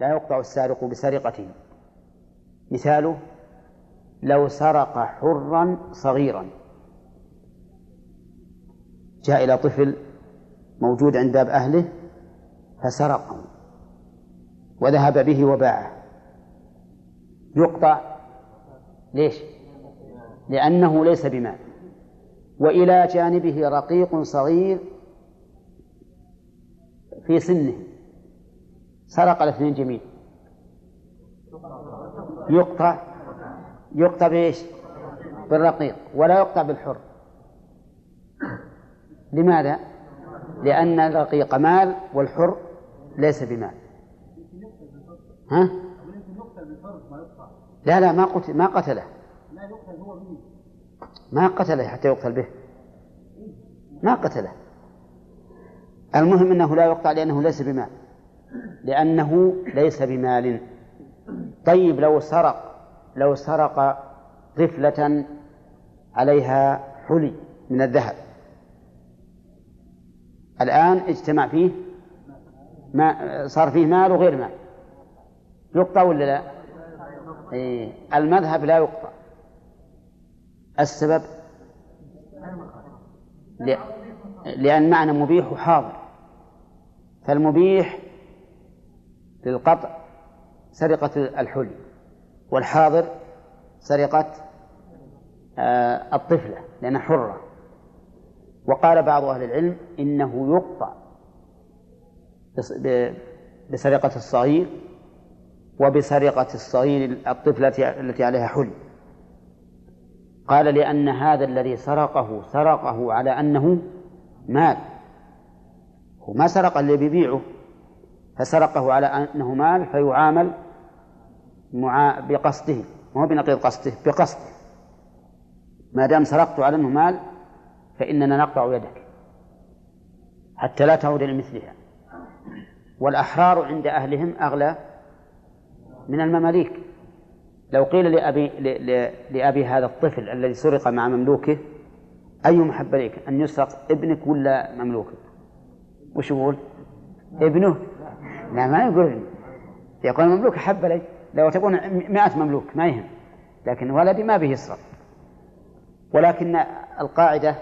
لا يقطع السارق بسرقته مثاله لو سرق حرا صغيرا. جاء إلى طفل موجود عند باب أهله فسرقه وذهب به وباعه. يقطع ليش؟ لأنه ليس بمال. وإلى جانبه رقيق صغير في سنه. سرق الاثنين جميل. يقطع يقطع بإيش؟ بالرقيق ولا يقطع بالحر. لماذا؟ لأن الرقيق مال والحر ليس بمال. ها؟ لا لا ما قتل ما قتله. ما قتله حتى يقتل به. ما قتله. المهم إنه لا يقطع لأنه ليس بمال. لأنه ليس بمال. طيب لو سرق لو سرق طفلة عليها حلي من الذهب. الآن اجتمع فيه ما صار فيه مال وغير مال. يقطع ولا لا؟ إيه. المذهب لا يقطع. السبب؟ لأن معنى مبيح وحاضر. فالمبيح للقطع سرقة الحلي والحاضر سرقة آه، الطفلة لأنها حرة. وقال بعض أهل العلم إنه يقطع بسرقة الصغير وبسرقة الصغير الطفلة التي عليها حلي. قال لأن هذا الذي سرقه سرقه على أنه مال هو ما سرق اللي بيبيعه. فسرقه على أنه مال فيعامل مع بقصده مو بنقيض قصده بقصده. ما دام سرقت على أنه مال فإننا نقطع يدك حتى لا تعود لمثلها. والأحرار عند أهلهم أغلى من المماليك. لو قيل لأبي لأبي هذا الطفل الذي سرق مع مملوكه أي محب لك أن يسرق ابنك ولا مملوكك؟ وش يقول؟ ابنه. لا ما يقول. يقول المملوك أحب لي لو تكون مئة مملوك ما يهم. لكن ولدي ما به يسرق ولكن القاعدة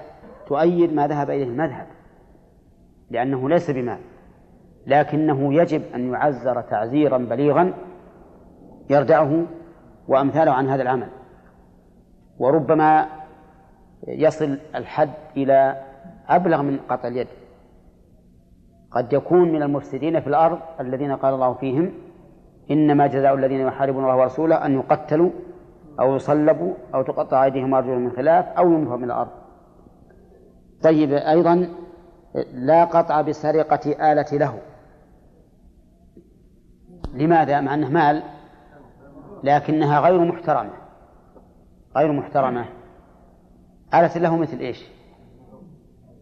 تؤيد ما ذهب إليه المذهب. لأنه ليس بمال. لكنه يجب أن يعزر تعزيرا بليغا يردعه وأمثاله عن هذا العمل. وربما يصل الحد إلى أبلغ من قطع اليد. قد يكون من المفسدين في الأرض الذين قال الله فيهم إنما جزاء الذين يحاربون الله ورسوله أن يقتلوا أو يصلبوا أو تقطع أيديهم وأرجلهم من خلاف أو ينفوا من الأرض. طيب أيضا لا قطع بسرقة آلة له. لماذا؟ مع أنه مال لكنها غير محترمة. غير محترمة. آلة له مثل إيش؟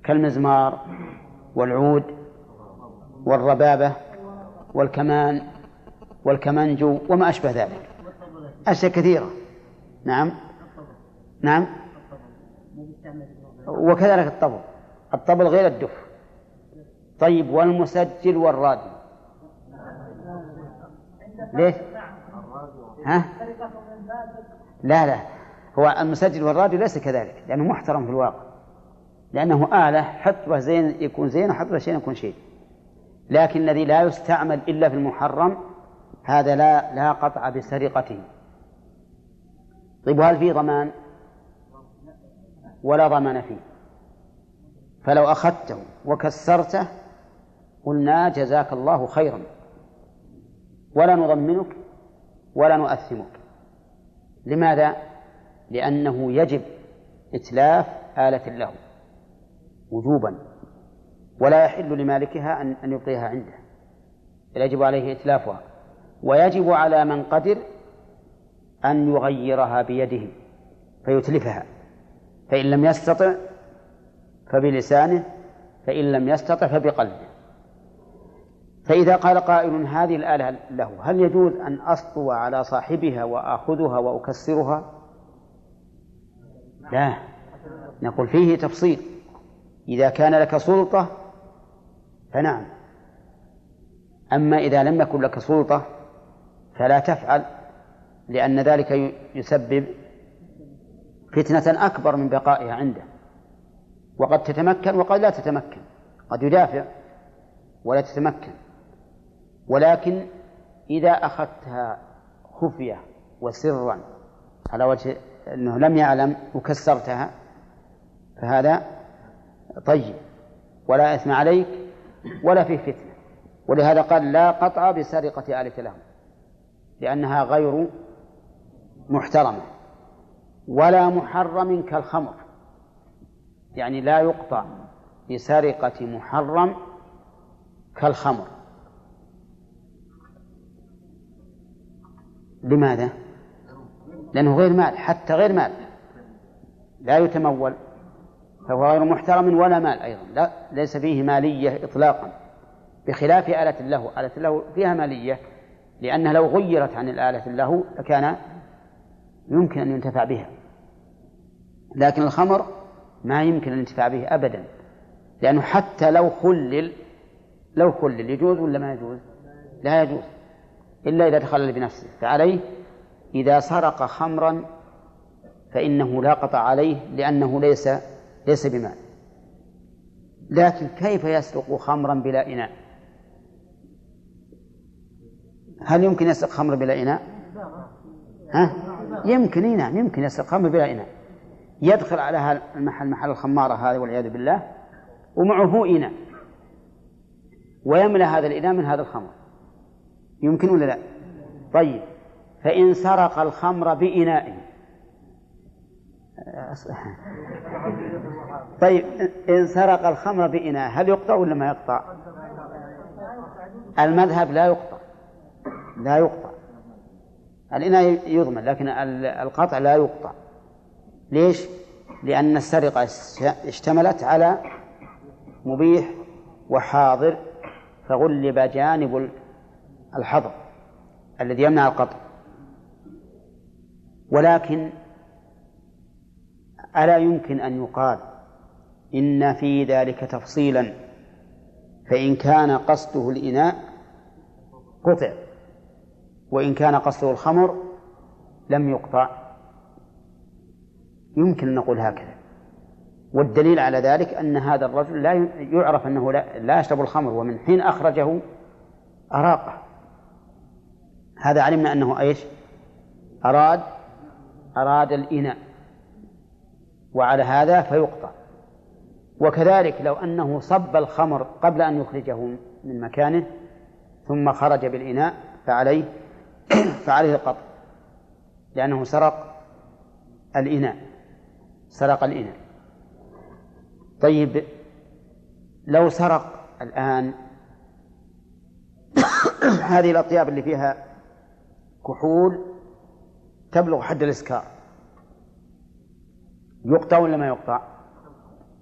كالمزمار والعود. والربابة والكمان والكمنجو وما أشبه ذلك. أشياء كثيرة. نعم. نعم. وكذلك الطبل. الطبل غير الدف. طيب والمسجل والرادي ليش؟ ها؟ لا لا. هو المسجل والراديو ليس كذلك لأنه محترم في الواقع. لأنه آلة حط زين يكون زين وحط شيء يكون شيء لكن الذي لا يستعمل إلا في المحرم هذا لا لا قطع بسرقته طيب وهل في ضمان؟ ولا ضمان فيه. فلو أخذته وكسرته قلنا جزاك الله خيرا. ولا نضمنك ولا نؤثمك. لماذا؟ لأنه يجب إتلاف آلة له وجوبا. ولا يحل لمالكها أن أن يبقيها عنده. يجب عليه إتلافها. ويجب على من قدر أن يغيرها بيده فيتلفها. فإن لم يستطع فبلسانه فإن لم يستطع فبقلبه. فإذا قال قائل هذه الآلة له هل يجوز أن أسطو على صاحبها وآخذها وأكسرها؟ لا. نقول فيه تفصيل. إذا كان لك سلطة فنعم. أما إذا لم يكن لك سلطة فلا تفعل لأن ذلك يسبب فتنة أكبر من بقائها عنده. وقد تتمكن وقد لا تتمكن. قد يدافع ولا تتمكن. ولكن إذا أخذتها خفية وسرا على وجه أنه لم يعلم وكسرتها فهذا طيب. ولا إثم عليك ولا فيه فتنة. ولهذا قال لا قطع بسرقة آلة لهم لأنها غير محترمة ولا محرم كالخمر. يعني لا يقطع بسرقة محرم كالخمر. لماذا؟ لأنه غير مال حتى غير مال. لا يتمول. فهو غير محترم ولا مال أيضا. لا ليس فيه مالية إطلاقا. بخلاف آلة اللهو آلة اللهو فيها مالية لأنها لو غيرت عن الآلة اللهو لكان يمكن أن ينتفع بها. لكن الخمر ما يمكن الانتفاع به أبدا. لأنه حتى لو خلل لو خلل يجوز ولا ما يجوز؟ لا يجوز. إلا إذا تخلل بنفسه. فعليه إذا سرق خمرا فإنه لا قطع عليه لأنه ليس ليس بمال لكن كيف يسرق خمرا بلا إناء؟ هل يمكن يسرق خمر بلا إناء؟ ها؟ يمكن إناء نعم يمكن يسرق خمر بلا إناء. يدخل على المحل محل الخمارة هذا والعياذ بالله ومعه إناء. ويملأ هذا الإناء من هذا الخمر. يمكن ولا لا؟ طيب. فإن سرق الخمر بإناء طيب إن سرق الخمر بإناء هل يقطع ولا ما يقطع؟ المذهب لا يقطع لا يقطع الإناء يضمن لكن القطع لا يقطع ليش؟ لأن السرقة اشتملت على مبيح وحاضر فغلب جانب الحظر الذي يمنع القطع ولكن ألا يمكن أن يقال إن في ذلك تفصيلا؟ فإن كان قصده الإناء قطع وإن كان قصده الخمر لم يقطع. يمكن أن نقول هكذا. والدليل على ذلك أن هذا الرجل لا يعرف أنه لا, لا يشرب الخمر ومن حين أخرجه أراقه. هذا علمنا أنه إيش؟ أراد أراد الإناء. وعلى هذا فيقطع. وكذلك لو أنه صب الخمر قبل أن يخرجه من مكانه ثم خرج بالإناء فعليه فعليه القطع لأنه سرق الإناء سرق الإناء. طيب لو سرق الآن هذه الأطياب اللي فيها كحول تبلغ حد الإسكار. يقطع ولا ما يقطع؟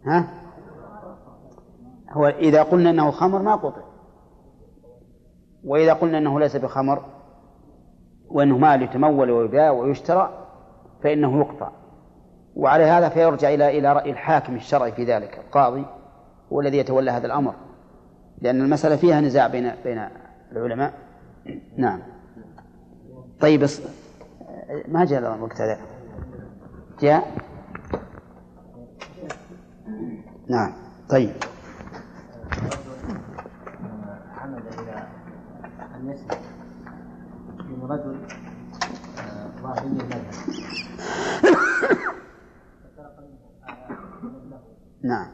ها؟ هو إذا قلنا أنه خمر ما قطع. وإذا قلنا أنه ليس بخمر وأنه مال يتمول ويباع ويشترى فإنه يقطع. وعلى هذا فيرجع إلى إلى رأي الحاكم الشرعي في ذلك القاضي هو الذي يتولى هذا الأمر. لأن المسألة فيها نزاع بين بين العلماء. نعم. طيب ما جاء الوقت هذا؟ جاء؟ نعم. طيب. حمد إلى أن يسمع من رجل آه، ظاهري المذهب. نعم.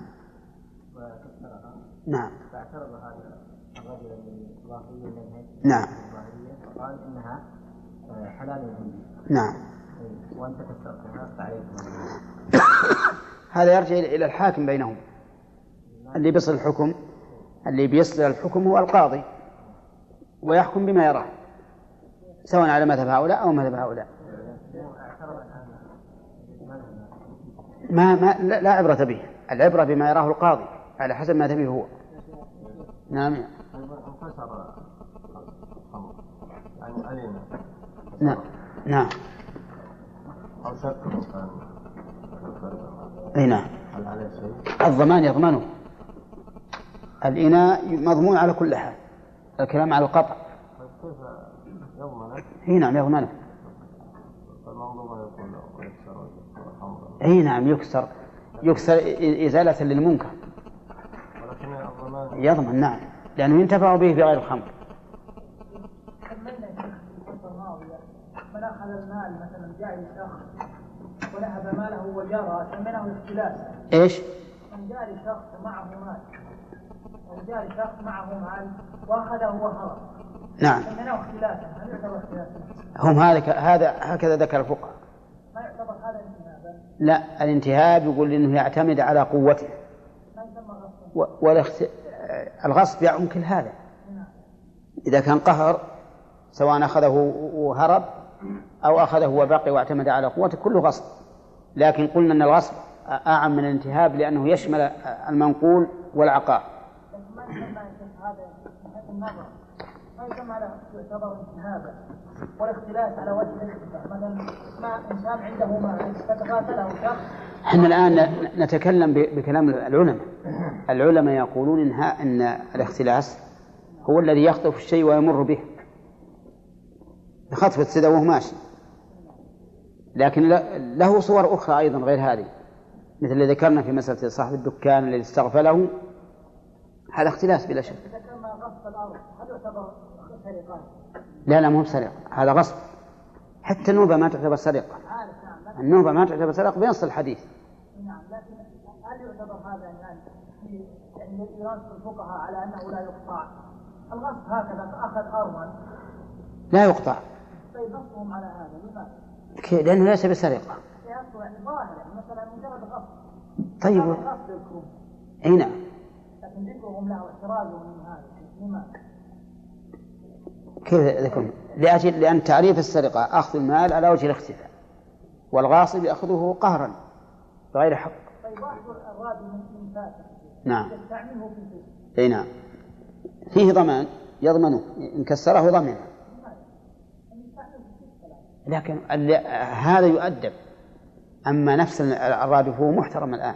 نعم. فاعترض هذا الرجل من ظاهري المذهب. نعم. وقال إنها آه، حلال نعم. وأنت كسرتها فعليك. هذا يرجع إلى الحاكم بينهم. اللي بيصل الحكم اللي بيصل الحكم هو القاضي ويحكم بما يراه سواء على مذهب هؤلاء أو مذهب هؤلاء. ما ما لا, لا عبرة به. العبرة بما يراه القاضي على حسب مذهبه هو. نعم. نعم. نعم. نعم. الضمان يضمنه. الإناء مضمون على كل حال. الكلام على القطع. إي نعم يضمنه. إي نعم يكسر يكسر إزالة للمنكر. يضمن نعم. لأنه ينتفع به بغير الخمر من أخذ المال مثلا جاء شخص ونهب ماله سميناه اختلاس. إيش؟ من جاء لشخص معه مال. من جاء لشخص معه مال وأخذه وهرب. نعم. سميناه اختلاسا هل يعتبر اختلاسا؟ هم هذا هذا هكذا ذكر الفقهاء. ما يعتبر هذا انتهابا؟ لا الانتهاب يقول إنه يعتمد على قوته. والاخت... الغصب يعم كل هذا. نعم. إذا كان قهر سواء أخذه وهرب أو أخذه وبقي واعتمد على قوته كله غصب. لكن قلنا أن الغصب أعم من الانتهاب لأنه يشمل المنقول والعقار يعتبر والاختلاس على مثلا ما انسان عنده شخص إحنا الآن نتكلم بكلام العلماء. العلماء يقولون انها إن الاختلاس هو الذي يخطف الشيء ويمر به. يخطف السدى وهو ماشي. لكن له صور أخرى أيضا غير هذه مثل اللي ذكرنا في مسألة صاحب الدكان الذي استغفله. هذا اختلاس بلا شك. ذكرنا غصب الأرض هل يعتبر سرقة؟ لا لا مو سرقة هذا غصب. حتى النوبة ما تعتبر سرقة. النوبة ما تعتبر سرقة بنص الحديث. نعم لكن هل يعتبر هذا يعني يراد الفقهاء على أنه لا يقطع الغصب هكذا أخذ أرضا لا يقطع. طيب نصهم على هذا لماذا؟ لأنه ليس بسرقة طيب. أي نعم. لكن ذكرهم له؟ كيف ذكرهم؟ لأجل لأن تعريف السرقة أخذ المال على وجه الاختفاء. والغاصب يأخذه قهرا بغير حق. طيب الراد من فاتح نعم. يستعمله في أي نعم. فيه ضمان يضمنه إن كسره ضمنه. لكن هذا يؤدب. أما نفس الراديو فهو محترم الآن.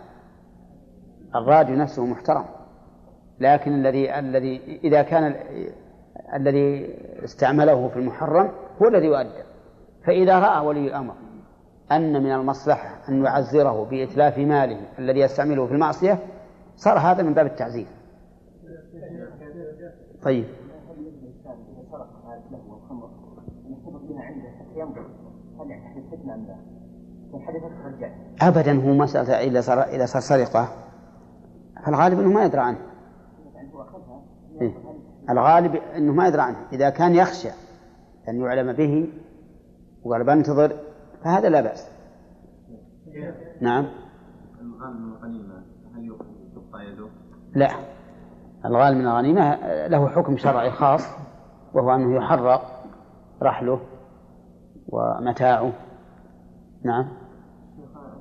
الراديو نفسه محترم. لكن الذي الذي إذا كان الذي استعمله في المحرم هو الذي يؤدب. فإذا رأى ولي الأمر أن من المصلحة أن يعزره بإتلاف ماله الذي يستعمله في المعصية صار هذا من باب التعزير طيب. أبدا هو مسألة إذا صار إذا صار سرقة. فالغالب أنه ما يدرى عنه. إيه؟ الغالب أنه ما يدرى عنه. إذا كان يخشى أن يعلم به وقال بنتظر فهذا لا بأس. نعم. الغالب من الغنيمة هل يده؟ لا. الغالب من الغنيمة له حكم شرعي خاص وهو أنه يحرق رحله. ومتاعه. نعم.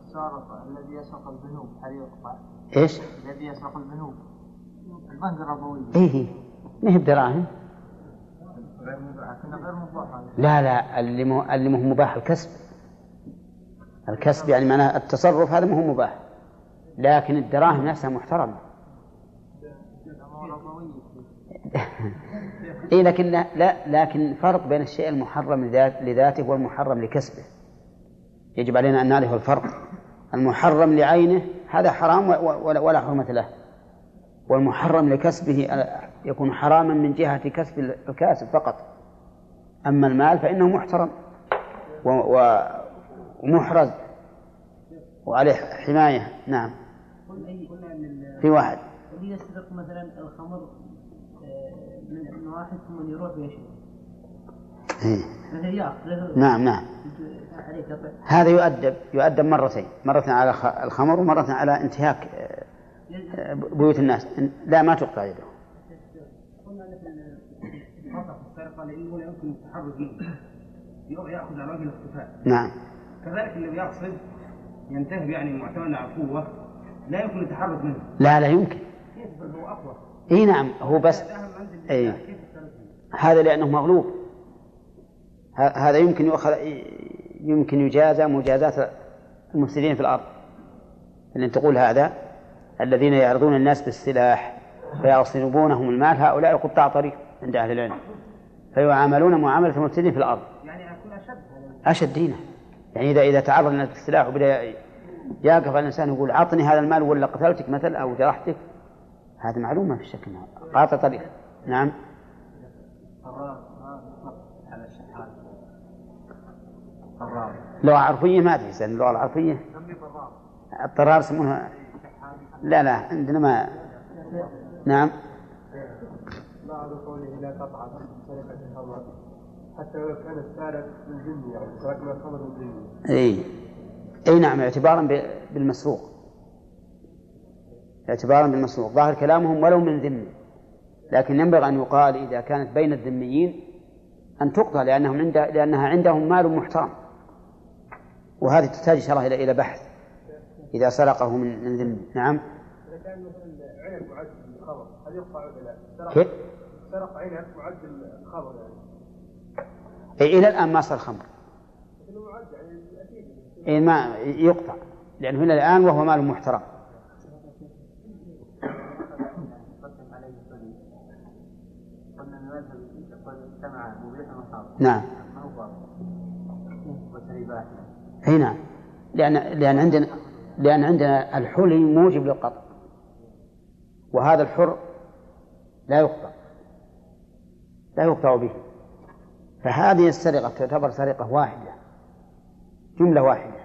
السارق الذي يسرق البنوك هل يقطع؟ إيش؟ الذي يسرق البنوك. البنك الربوي إيه ما هي بدراهم؟ غير مباح غير مباح. لا لا اللي مو اللي مو مباح الكسب. الكسب يعني معناه التصرف هذا مو مباح. لكن الدراهم نفسها محترمة. اي لكن لا, لا لكن فرق بين الشيء المحرم لذاته والمحرم لكسبه. يجب علينا أن نعرف الفرق. المحرم لعينه هذا حرام ولا حرمة له. والمحرم لكسبه يكون حراما من جهة كسب الكاسب فقط. أما المال فإنه محترم ومحرز. وعليه حماية. نعم. في واحد. يسرق مثلا الخمر من واحد ثم يروح ويشرب إيه. نعم نعم. هذا يؤدب يؤدب مرتين مرة على الخمر ومرة على انتهاك آه، بيوت الناس. لا ما تقطع يده. لأنه يمكن التحرز منه. يأخذ على وجه الاختفاء نعم. كذلك الذي يقصد ينتهب يعني معتمدا على القوه لا يمكن التحرز منه. لا لا يمكن. كيف؟ هو أقوى. إي نعم هو بس إي. هذا لأنه مغلوب. هذا يمكن يؤخذ يمكن يجازى مجازاة المفسدين في الأرض. أن تقول هذا الذين يعرضون الناس بالسلاح فيغصبونهم المال هؤلاء قطاع طريق عند أهل العلم. فيعاملون معاملة المفسدين في الأرض. يعني أكون أشد أشد دينه يعني إذا إذا تعرض لك السلاح وبدأ يقف الإنسان يقول أعطني هذا المال ولا قتلتك مثلا أو جرحتك هذا معلومة في الشك قاطع طريق نعم. لغة عرفية ما أدري اللغة العرفية. الطرار يسمونها. لا لا عندنا ما. نعم. بعض قوله لا تقطع سرقة الخمر حتى لو كان السارق من ذمي يعني سرقنا الخمر من ذمي اي اي نعم اعتبارا بالمسروق. اعتبارا بالمسروق ظاهر كلامهم ولو من ذمي لكن ينبغي أن يقال إذا كانت بين الذميين أن تقطع لأنهم عند لأنها عندهم مال محترم. وهذه تحتاج شاء الله إلى إلى بحث إذا سرقه من من ذمي نعم؟ إذا كان مثلا عنب معد هل يقطع ولا لا؟ كيف؟ سرق عنب معد الخمر يعني. إلى الآن ما صار خمر. إيه ما يقطع لأنه إلى الآن وهو مال محترم. نعم. إي نعم. لأن لأن عندنا لأن عندنا الحلي موجب للقطع. وهذا الحر لا يقطع. لا يقطع به. فهذه السرقة تعتبر سرقة واحدة. جملة واحدة.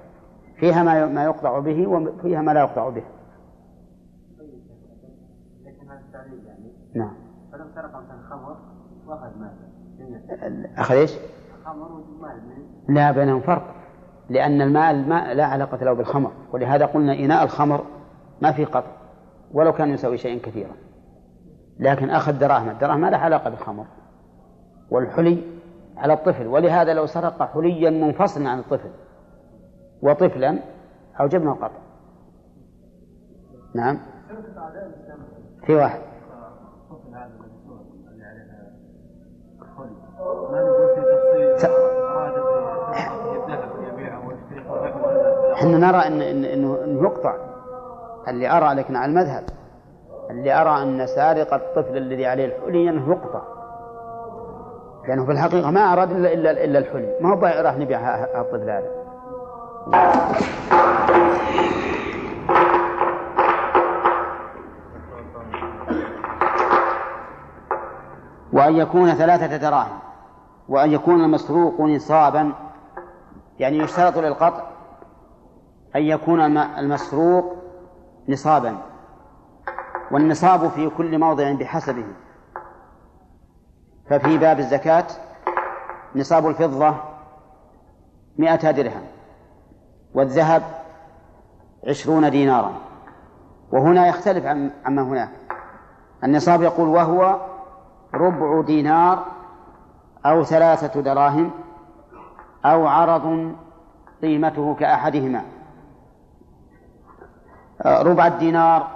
فيها ما ما يقطع به وفيها ما لا يقطع به. نعم. فلو سرق مثلا خمر إيش؟ خمر ومال لا بينهم فرق. لأن المال ما لا علاقة له بالخمر. ولهذا قلنا إناء الخمر ما في قطع ولو كان يساوي شيئا كثيرا. لكن أخذ دراهم. الدراهم ما لها علاقة بالخمر. والحلي على الطفل. ولهذا لو سرق حليا منفصلا عن الطفل وطفلا أوجبنا القطع نعم. في واحد. إحنا نرى ان انه انه يقطع. اللي أرى لكن على المذهب. اللي أرى أن سارق الطفل الذي عليه الحلي انه يقطع. لأنه في الحقيقة ما أراد إلا إلا, إلا الحلي. ما هو راح نبيع الطفل هذا. وأن يكون ثلاثة دراهم. وأن يكون المسروق نصابا يعني يشترط للقطع أن يكون المسروق نصابا والنصاب في كل موضع بحسبه. ففي باب الزكاة نصاب الفضة مئة درهم والذهب عشرون دينارا. وهنا يختلف عما هناك. النصاب يقول وهو ربع دينار أو ثلاثة دراهم أو عرض قيمته كأحدهما. ربع الدينار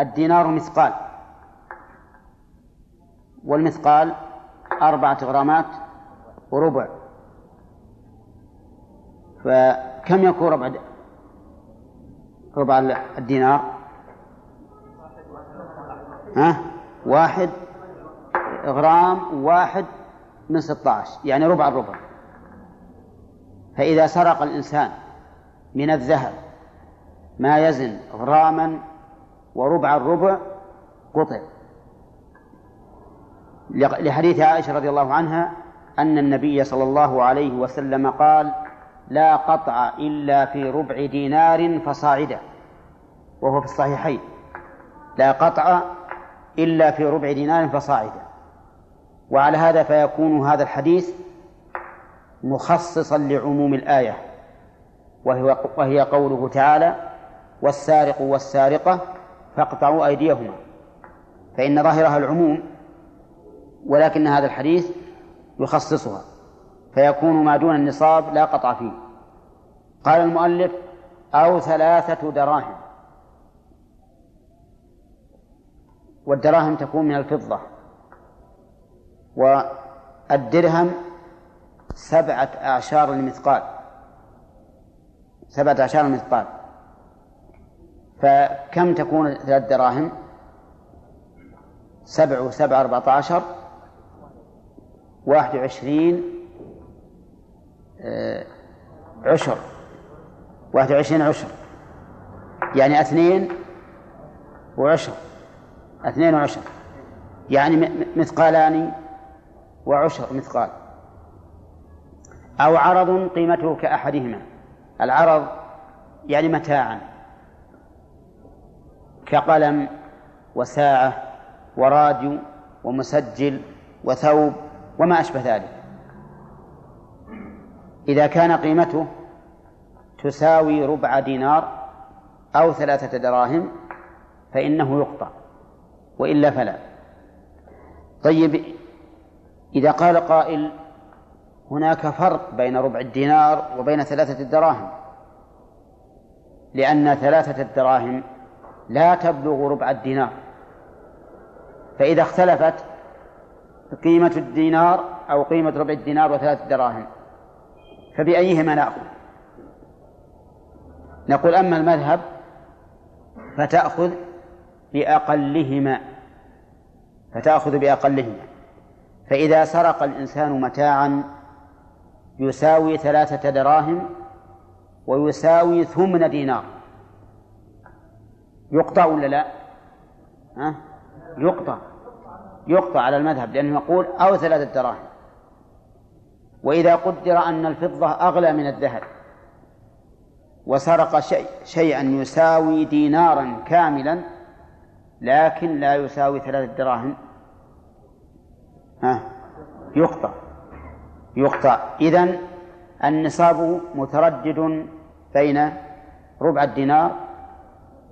الدينار مثقال. والمثقال أربعة غرامات وربع. فكم يكون ربع ربع الدينار؟ ها؟ واحد غرام واحد من 16 يعني ربع الربع. فإذا سرق الإنسان من الذهب ما يزن غراما وربع الربع قطع. لحديث عائشة رضي الله عنها أن النبي صلى الله عليه وسلم قال لا قطع إلا في ربع دينار فصاعدا. وهو في الصحيحين. لا قطع إلا في ربع دينار فصاعدا. وعلى هذا فيكون هذا الحديث مخصصا لعموم الآية وهي, وهي قوله تعالى والسارق والسارقة فاقطعوا أيديهما فإن ظاهرها العموم ولكن هذا الحديث يخصصها فيكون ما دون النصاب لا قطع فيه. قال المؤلف أو ثلاثة دراهم والدراهم تكون من الفضة. والدرهم سبعة أعشار المثقال. سبعة أعشار المثقال. فكم تكون ثلاث دراهم؟ سبع وسبع أربعة عشر. واحد وعشرين آه، عشر. واحد وعشرين عشر. يعني اثنين وعشر. اثنين وعشر. يعني مثقالان وعشر مثقال. أو عرض قيمته كأحدهما. العرض يعني متاعا. كقلم وساعة وراديو ومسجل وثوب وما أشبه ذلك. إذا كان قيمته تساوي ربع دينار أو ثلاثة دراهم فإنه يقطع وإلا فلا. طيب إذا قال قائل هناك فرق بين ربع الدينار وبين ثلاثة الدراهم لأن ثلاثة الدراهم لا تبلغ ربع الدينار. فإذا اختلفت قيمة الدينار أو قيمة ربع الدينار وثلاثة دراهم فبأيهما نأخذ؟ نقول أما المذهب فتأخذ بأقلهما فتأخذ بأقلهما. فإذا سرق الإنسان متاعا يساوي ثلاثة دراهم ويساوي ثمن دينار يقطع ولا لا؟ ها؟ يقطع يقطع على المذهب لأنه يقول أو ثلاثة دراهم وإذا قدر أن الفضة أغلى من الذهب وسرق شيء شيئا يساوي دينارا كاملا لكن لا يساوي ثلاثة دراهم ها؟ يقطع يقطع إذن النصاب متردد بين ربع الدينار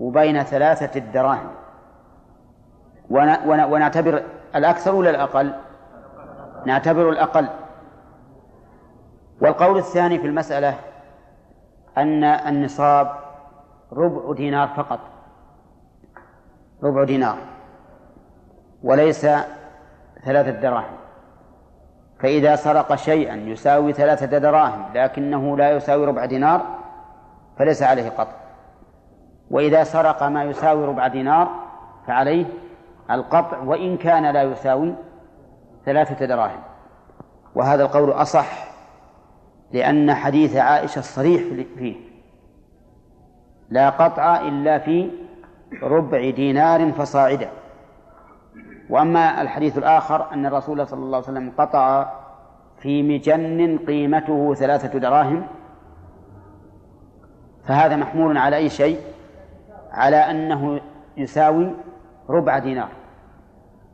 وبين ثلاثة الدراهم. ونعتبر الأكثر ولا الأقل؟ نعتبر الأقل. والقول الثاني في المسألة أن النصاب ربع دينار فقط. ربع دينار. وليس ثلاثة دراهم. فإذا سرق شيئا يساوي ثلاثة دراهم لكنه لا يساوي ربع دينار فليس عليه قطع. وإذا سرق ما يساوي ربع دينار فعليه القطع وإن كان لا يساوي ثلاثة دراهم. وهذا القول أصح لأن حديث عائشة الصريح فيه. لا قطع إلا في ربع دينار فصاعدا وأما الحديث الآخر أن الرسول صلى الله عليه وسلم قطع في مجن قيمته ثلاثة دراهم فهذا محمول على أي شيء؟ على أنه يساوي ربع دينار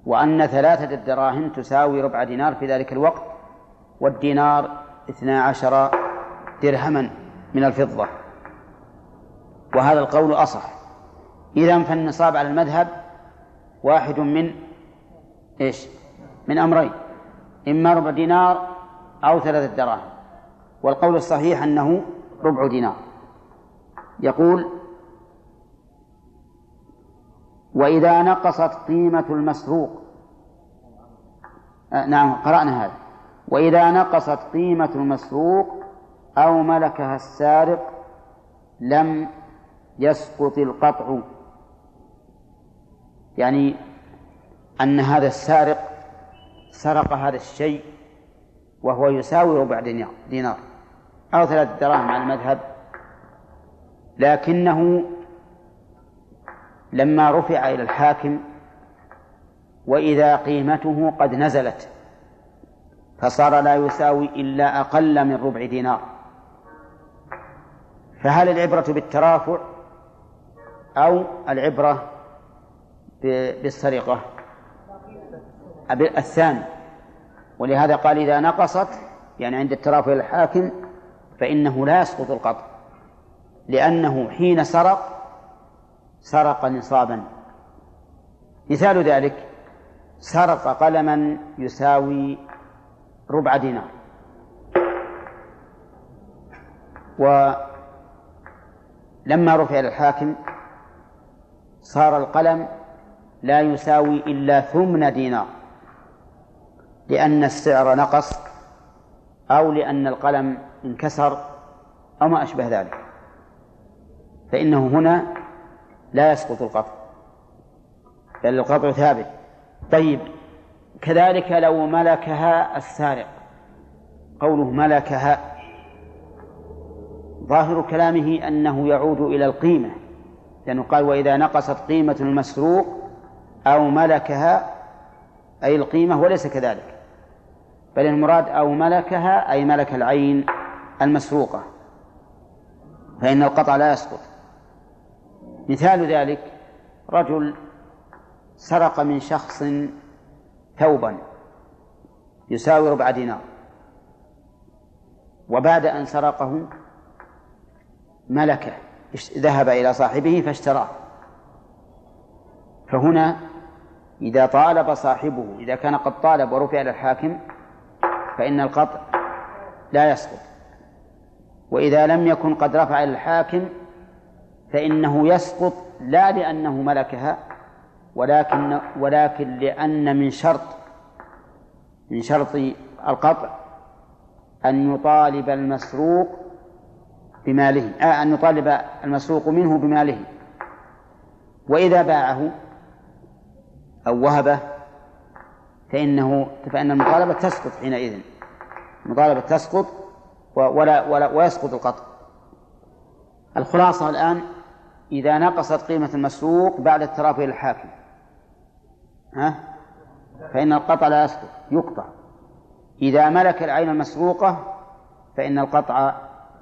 وأن ثلاثة الدراهم تساوي ربع دينار في ذلك الوقت والدينار اثنا عشر درهما من الفضة. وهذا القول أصح. إذا فالنصاب على المذهب واحد من إيش؟ من أمرين. إما ربع دينار أو ثلاثة دراهم. والقول الصحيح أنه ربع دينار. يقول وإذا نقصت قيمة المسروق. آه نعم قرأنا هذا. وإذا نقصت قيمة المسروق أو ملكها السارق لم يسقط القطع. يعني أن هذا السارق سرق هذا الشيء وهو يساوي ربع دينار أو ثلاثة دراهم على المذهب. لكنه لما رفع إلى الحاكم وإذا قيمته قد نزلت فصار لا يساوي إلا أقل من ربع دينار. فهل العبرة بالترافع أو العبرة بالسرقة؟ الثاني. ولهذا قال إذا نقصت يعني عند الترافع الحاكم فإنه لا يسقط القطع. لأنه حين سرق سرق نصابا. مثال ذلك سرق قلما يساوي ربع دينار. ولما رفع إلى الحاكم صار القلم لا يساوي إلا ثمن دينار. لأن السعر نقص أو لأن القلم انكسر أو ما أشبه ذلك. فإنه هنا لا يسقط القطع بل القطع ثابت. طيب كذلك لو ملكها السارق قوله ملكها ظاهر كلامه أنه يعود إلى القيمة لأنه قال وإذا نقصت قيمة المسروق أو ملكها أي القيمة وليس كذلك. بل المراد أو ملكها أي ملك العين المسروقة فإن القطع لا يسقط. مثال ذلك رجل سرق من شخص ثوبا يساوي ربع دينار وبعد أن سرقه ملكه ذهب إلى صاحبه فاشتراه. فهنا إذا طالب صاحبه إذا كان قد طالب ورفع إلى الحاكم فإن القطع لا يسقط. وإذا لم يكن قد رفع الحاكم فإنه يسقط لا لأنه ملكها ولكن ولكن لأن من شرط من شرط القطع أن يطالب المسروق بماله آه أن يطالب المسروق منه بماله. وإذا باعه أو وهبه فإنه فإن المطالبة تسقط حينئذ. المطالبة تسقط ولا, ولا ويسقط القطع. الخلاصة الآن إذا نقصت قيمة المسروق بعد الترافع إلى الحاكم. ها؟ فإن القطع لا يسقط يقطع. إذا ملك العين المسروقة فإن القطع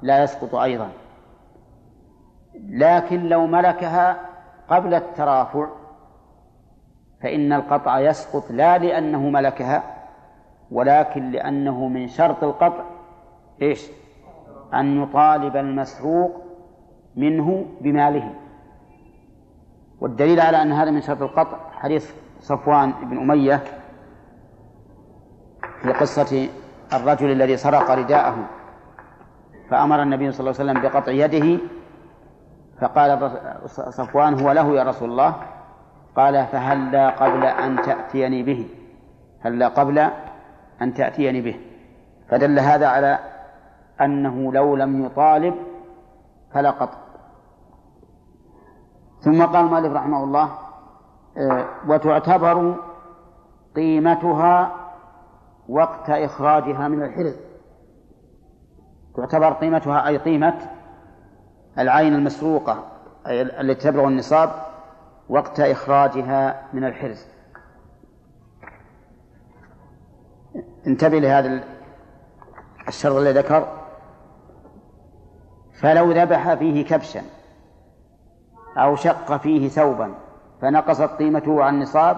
لا يسقط أيضا. لكن لو ملكها قبل الترافع فإن القطع يسقط لا لأنه ملكها ولكن لأنه من شرط القطع. إيش؟ أن يطالب المسروق منه بماله. والدليل على أن هذا من شرط القطع حديث صفوان بن أمية في قصة الرجل الذي سرق رداءه فأمر النبي صلى الله عليه وسلم بقطع يده فقال صفوان هو له يا رسول الله قال فهلا قبل أن تأتيني به؟ هلا قبل أن تأتيني به؟ فدل هذا على أنه لو لم يطالب فلا قطع ثم قال مالك رحمه الله آه، وتعتبر قيمتها وقت إخراجها من الحرز. تعتبر قيمتها أي قيمة العين المسروقة أي التي تبلغ النصاب وقت إخراجها من الحرز. انتبه لهذا الشرط الذي ذكر. فلو ذبح فيه كبشا أو شق فيه ثوبا فنقصت قيمته عن النصاب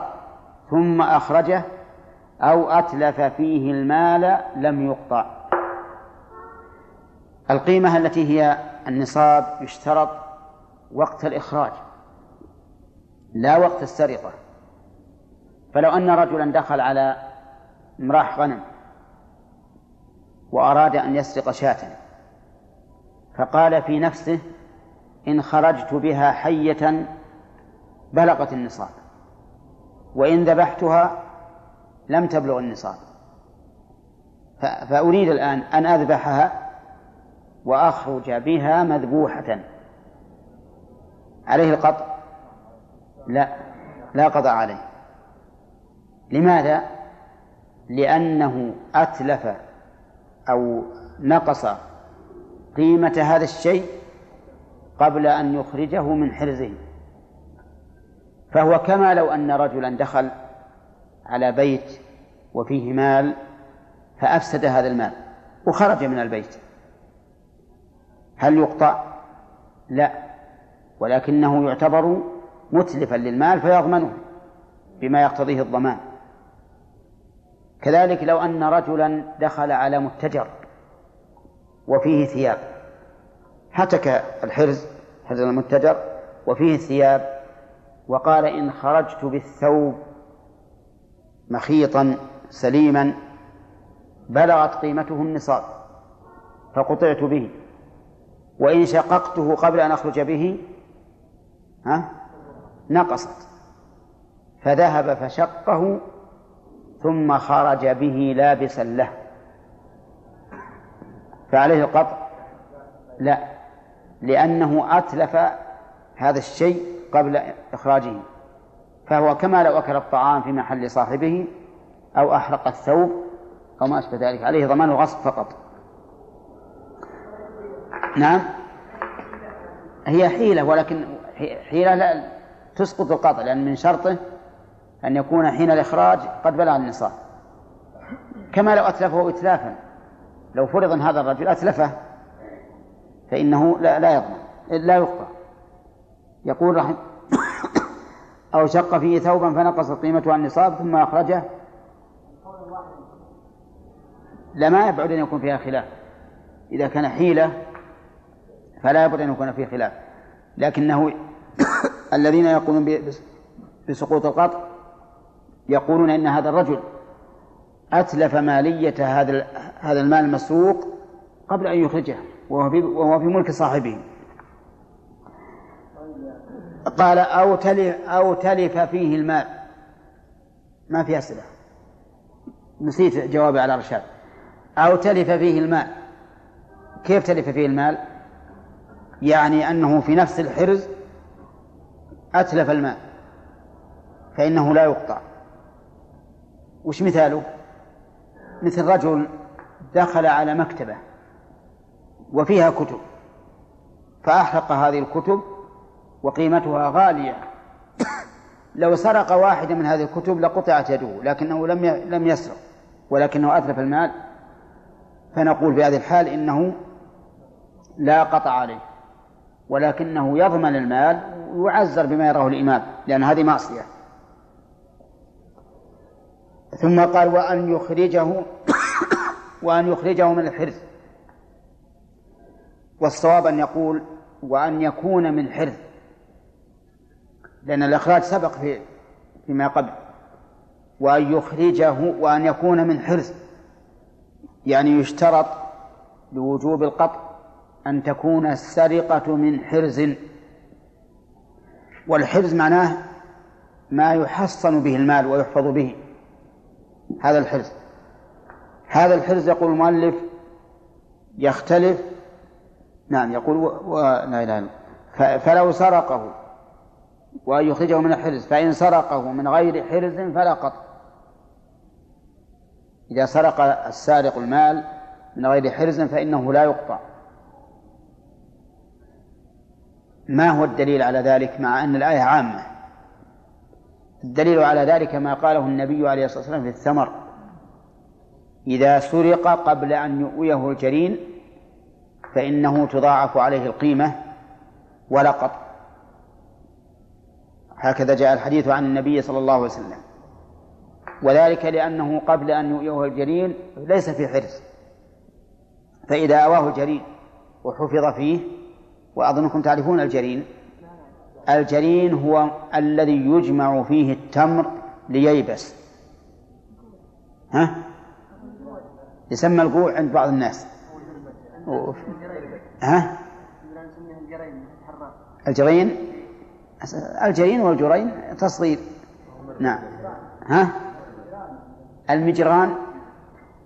ثم أخرجه أو أتلف فيه المال لم يقطع. القيمة التي هي النصاب يشترط وقت الإخراج. لا وقت السرقة. فلو أن رجلا دخل على امراح غنم وأراد أن يسرق شاة فقال في نفسه إن خرجت بها حية بلغت النصاب وإن ذبحتها لم تبلغ النصاب. فأريد الآن أن أذبحها وأخرج بها مذبوحة. عليه القطع. لا لا قضاء عليه لماذا؟ لأنه أتلف أو نقص قيمة هذا الشيء قبل أن يخرجه من حرزه فهو كما لو أن رجلا دخل على بيت وفيه مال فأفسد هذا المال وخرج من البيت هل يقطع؟ لا ولكنه يعتبر متلفا للمال فيضمنه بما يقتضيه الضمان. كذلك لو أن رجلا دخل على متجر وفيه ثياب هتك الحرز حرز المتجر وفيه ثياب وقال إن خرجت بالثوب مخيطا سليما بلغت قيمته النصاب فقطعت به وإن شققته قبل أن أخرج به ها؟ نقصت. فذهب فشقه ثم خرج به لابسا له. فعليه القطع. لا لأنه أتلف هذا الشيء قبل إخراجه. فهو كما لو أكل الطعام في محل صاحبه أو أحرق الثوب أو ما أشبه ذلك عليه ضمان الغصب فقط. نعم؟ هي حيلة ولكن حيلة لا تسقط القطع لأن من شرطه أن يكون حين الإخراج قد بلغ النصاب. كما لو أتلفه إتلافا لو فرض أن هذا الرجل أتلفه فإنه لا, لا يضمن لا يقطع. يقول رحم أو شق فيه ثوبا فنقصت قيمته عن النصاب ثم أخرجه. لا ما يبعد أن يكون فيها خلاف. إذا كان حيلة فلا يبعد أن يكون فيه خلاف. لكنه الذين يقولون بسقوط القطع يقولون إن هذا الرجل أتلف مالية هذا هذا المال المسروق قبل أن يخرجه وهو في وهو في ملك صاحبه. قال أو تلف أو تلف فيه المال. ما في أسئلة. نسيت جوابي على رشاد أو تلف فيه المال. كيف تلف فيه المال؟ يعني أنه في نفس الحرز أتلف المال فإنه لا يقطع. وش مثاله؟ مثل رجل دخل على مكتبة وفيها كتب فأحرق هذه الكتب وقيمتها غالية. لو سرق واحدة من هذه الكتب لقطعت يده لكنه لم لم يسرق ولكنه أتلف المال. فنقول في هذه الحال إنه لا قطع عليه. ولكنه يضمن المال ويعزر بما يراه الإمام لأن هذه معصية. ثم قال وأن يخرجه وأن يخرجه من الحرز والصواب أن يقول وأن يكون من حرز لأن الإخراج سبق في فيما قبل. وأن يخرجه وأن يكون من حرز يعني يشترط لوجوب القطع. أن تكون السرقة من حرز والحرز معناه ما يحصن به المال ويحفظ به هذا الحرز. هذا الحرز يقول المؤلف يختلف نعم يقول و... و... لا إله إلا فلو سرقه وأن يخرجه من الحرز فإن سرقه من غير حرز فلا قطع. إذا سرق السارق المال من غير حرز فإنه لا يقطع. ما هو الدليل على ذلك مع أن الآية عامة؟ الدليل على ذلك ما قاله النبي عليه الصلاة والسلام في الثمر. إذا سرق قبل أن يؤويه الجرين فإنه تضاعف عليه القيمة ولا قطع هكذا جاء الحديث عن النبي صلى الله عليه وسلم. وذلك لأنه قبل أن يؤويه الجرين ليس في حرز فإذا أواه الجرين وحفظ فيه وأظنكم تعرفون الجرين. الجرين هو الذي يجمع فيه التمر لييبس. ها؟ يسمى القوع عند بعض الناس. ها؟ الجرين؟ الجرين والجرين تصغير. نعم. ها؟ المجران؟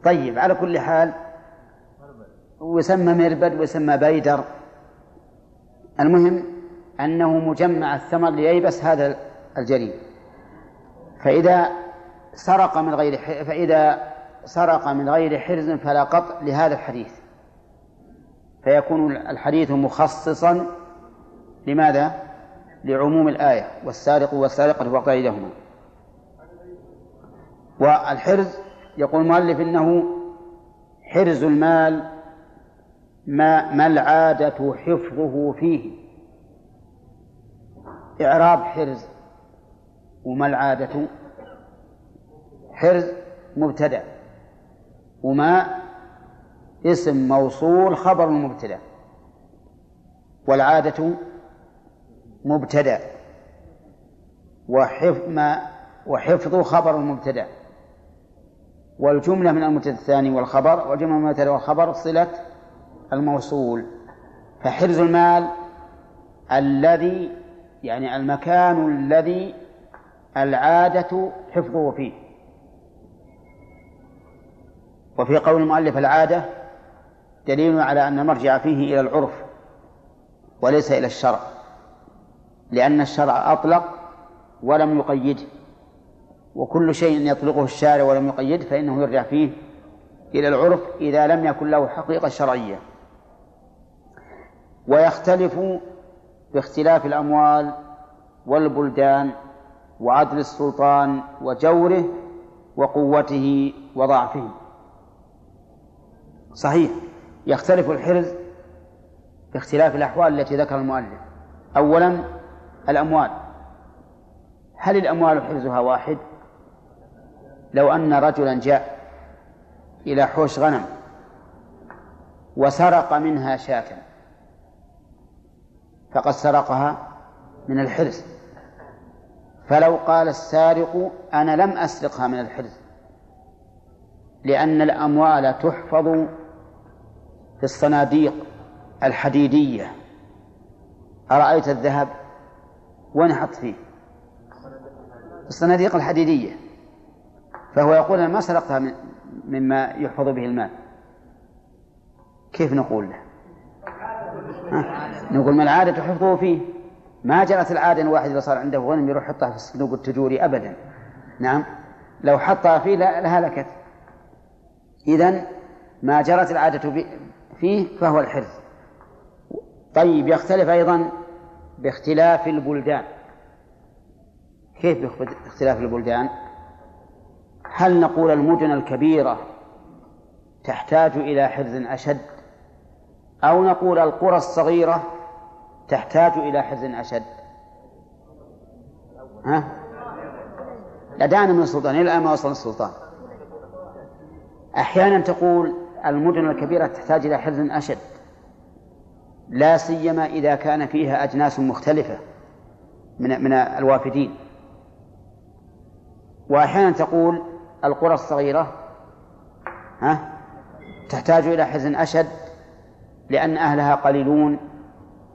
طيب على كل حال ويسمى مربد ويسمى بيدر. المهم أنه مجمع الثمر لييبس هذا الجريد فإذا سرق من غير فإذا سرق من غير حرز فلا قطع لهذا الحديث. فيكون الحديث مخصصا لماذا؟ لعموم الآية. والسارق والسارقة فقط أيديهما. والحرز يقول المؤلف إنه حرز المال ما ما العادة حفظه فيه؟ إعراب حرز. وما العادة؟ حرز مبتدأ. وما اسم موصول خبر المبتدأ والعادة مبتدأ. وحفظ ما وحفظ خبر المبتدأ والجملة من المبتدأ الثاني والخبر والجملة من المبتدأ والخبر صلة الموصول فحرز المال الذي يعني المكان الذي العادة حفظه فيه. وفي قول المؤلف العادة دليل على أن المرجع فيه إلى العرف وليس إلى الشرع لأن الشرع أطلق ولم يقيده وكل شيء يطلقه الشارع ولم يقيد فإنه يرجع فيه إلى العرف إذا لم يكن له حقيقة شرعية. ويختلف باختلاف الأموال والبلدان وعدل السلطان وجوره وقوته وضعفه. صحيح يختلف الحرز باختلاف الأحوال التي ذكر المؤلف. أولا الأموال. هل الأموال حرزها واحد؟ لو أن رجلا جاء إلى حوش غنم وسرق منها شاة فقد سرقها من الحرز. فلو قال السارق أنا لم أسرقها من الحرز لأن الأموال تحفظ في الصناديق الحديدية. أرأيت الذهب وين حط فيه الصناديق الحديدية. فهو يقول أنا ما سرقتها مما يحفظ به المال. كيف نقول له؟ نقول ما العادة حفظه فيه؟ ما جرت العادة أن الواحد إذا صار عنده غنم يروح يحطها في الصندوق التجوري أبدا. نعم. لو حطها فيه لهلكت إذا ما جرت العادة فيه فهو الحرز. طيب يختلف أيضا باختلاف البلدان. كيف باختلاف البلدان؟ هل نقول المدن الكبيرة تحتاج إلى حرز أشد؟ أو نقول القرى الصغيرة تحتاج إلى حرز أشد. ها؟ لدانا من السلطان إلى ما وصل السلطان أحيانا تقول المدن الكبيرة تحتاج إلى حرز أشد. لا سيما إذا كان فيها أجناس مختلفة من من الوافدين. وأحيانا تقول القرى الصغيرة ها؟ تحتاج إلى حزن أشد لأن أهلها قليلون.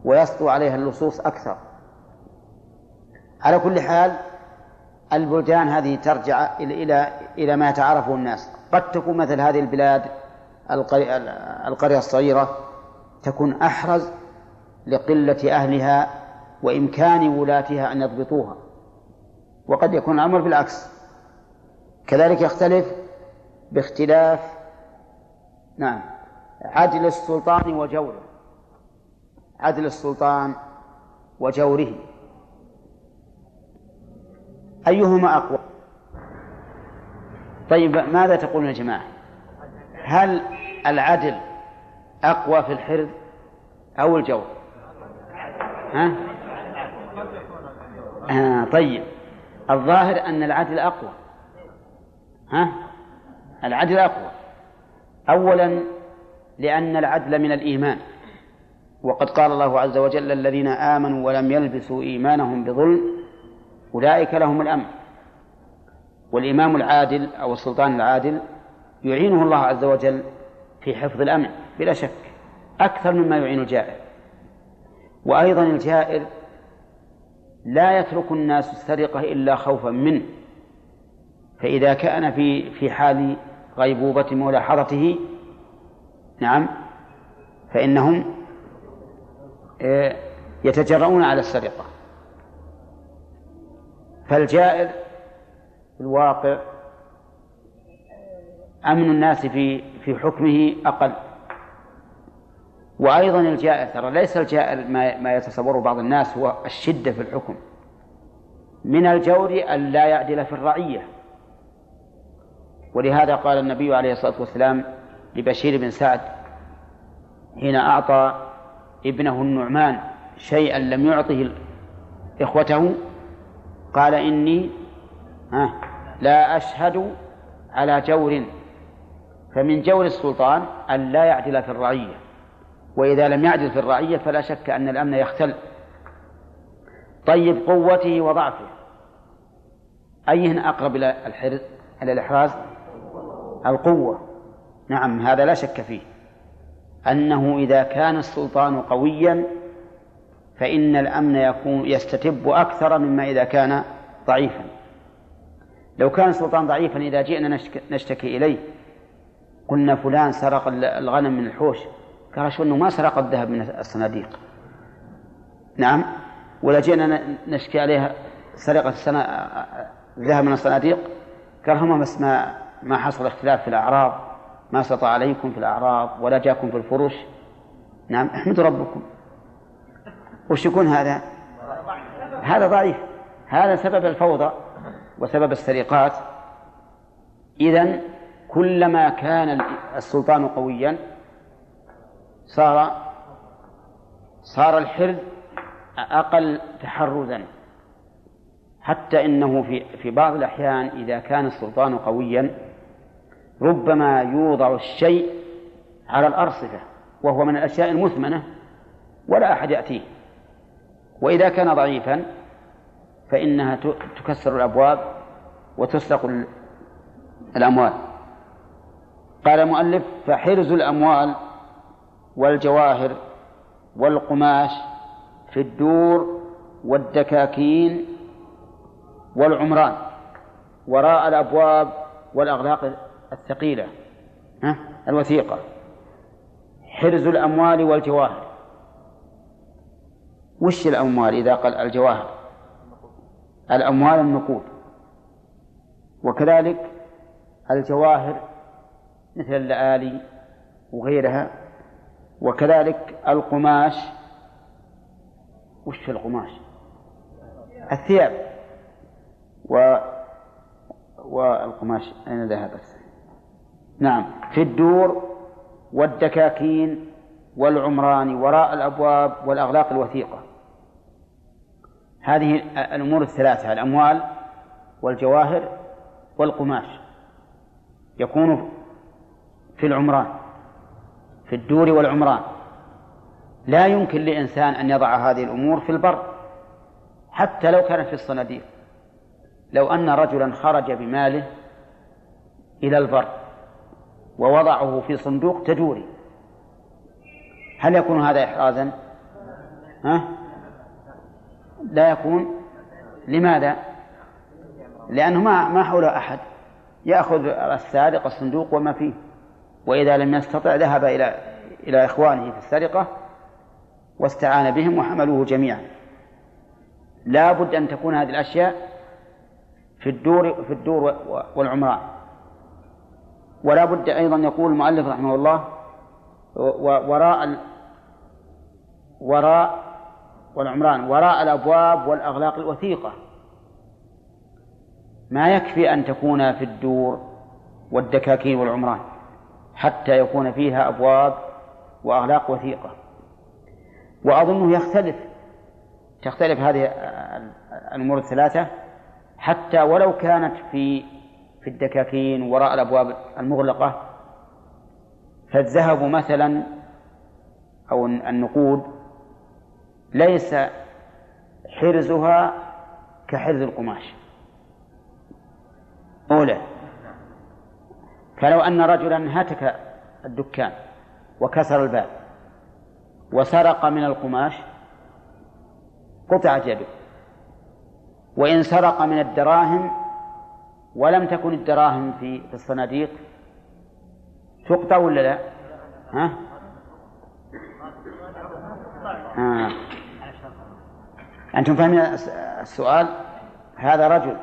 ويسطو عليها اللصوص أكثر. على كل حال البلدان هذه ترجع إلى إلى ما يتعارفه الناس. قد تكون مثل هذه البلاد القرية الصغيرة تكون أحرز لقلة أهلها وإمكان ولاتها أن يضبطوها. وقد يكون الأمر بالعكس. كذلك يختلف باختلاف نعم عدل السلطان وجوره عدل السلطان وجوره. أيهما أقوى؟ طيب ماذا تقولون يا جماعة؟ هل العدل أقوى في الحرز أو الجور؟ ها؟ آه طيب. الظاهر أن العدل أقوى. ها؟ العدل أقوى. أولا لأن العدل من الإيمان. وقد قال الله عز وجل الذين آمنوا ولم يلبسوا إيمانهم بظلم أولئك لهم الأمن. والإمام العادل أو السلطان العادل يعينه الله عز وجل في حفظ الأمن بلا شك أكثر مما يعين الجائر. وأيضا الجائر لا يترك الناس السرقة إلا خوفا منه فإذا كان في في حال غيبوبة ملاحظته نعم فإنهم يتجرؤون على السرقة. فالجائر في الواقع أمن الناس في في حكمه أقل. وأيضا الجائر ترى ليس الجائر ما, ما يتصوره بعض الناس هو الشدة في الحكم. من الجور أن لا يعدل في الرعية. ولهذا قال النبي عليه الصلاة والسلام لبشير بن سعد حين أعطى ابنه النعمان شيئا لم يعطه إخوته قال إني لا أشهد على جور فمن جور السلطان أن لا يعدل في الرعية وإذا لم يعدل في الرعية فلا شك أن الأمن يختل. طيب قوته وضعفه أيهن أقرب إلى الحرز إلى الإحراز؟ القوة. نعم هذا لا شك فيه. أنه إذا كان السلطان قويا فإن الأمن يكون يستتب أكثر مما إذا كان ضعيفا. لو كان السلطان ضعيفا إذا جئنا نشتكي إليه. قلنا فلان سرق الغنم من الحوش. قال شو أنه ما سرق الذهب من الصناديق. نعم. ولا جئنا نشكي عليها سرقة الذهب من الصناديق. قال هم بس ما ما حصل اختلاف في الأعراض ما سطع عليكم في الأعراض ولا جاكم في الفرش. نعم احمدوا ربكم. وش يكون هذا؟ هذا ضعيف. هذا سبب الفوضى وسبب السرقات. إذا كلما كان السلطان قويا صار صار الحرز أقل تحرزا. حتى إنه في في بعض الأحيان إذا كان السلطان قويا ربما يوضع الشيء على الأرصفة وهو من الأشياء المثمنة ولا أحد يأتيه. وإذا كان ضعيفا فإنها تكسر الأبواب وتسرق الأموال. قال المؤلف فحرز الأموال والجواهر والقماش في الدور والدكاكين والعمران وراء الأبواب والأغلاق الثقيلة ها الوثيقة حرز الأموال والجواهر وش الأموال إذا قال الجواهر الأموال النقود. وكذلك الجواهر مثل اللآلي وغيرها. وكذلك القماش. وش القماش؟ الثياب. و والقماش أين ذهبت؟ نعم. في الدور والدكاكين والعمران وراء الأبواب والأغلاق الوثيقة. هذه الأمور الثلاثة الأموال والجواهر والقماش. يكون في العمران في الدور والعمران. لا يمكن لإنسان أن يضع هذه الأمور في البر حتى لو كانت في الصناديق. لو أن رجلا خرج بماله إلى البر. ووضعه في صندوق تجوري هل يكون هذا إحرازا؟ ها؟ لا يكون لماذا؟ لأنه ما ما حوله أحد يأخذ السارق الصندوق وما فيه وإذا لم يستطع ذهب إلى إلى إخوانه في السرقة واستعان بهم وحملوه جميعا لا بد أن تكون هذه الأشياء في الدور في الدور والعمران ولا بد أيضا يقول المؤلف رحمه الله وراء وراء والعمران وراء الأبواب والأغلاق الوثيقة. ما يكفي أن تكون في الدور والدكاكين والعمران حتى يكون فيها أبواب وأغلاق وثيقة. وأظنه يختلف تختلف هذه الأمور الثلاثة حتى ولو كانت في في الدكاكين وراء الأبواب المغلقة فالذهب مثلا أو النقود ليس حرزها كحرز القماش. أولى. فلو أن رجلا هتك الدكان وكسر الباب وسرق من القماش قطعت يده. وإن سرق من الدراهم ولم تكن الدراهم في الصناديق تقطع ولا لا؟ ها؟ آه. أنتم فاهمين السؤال؟ هذا رجل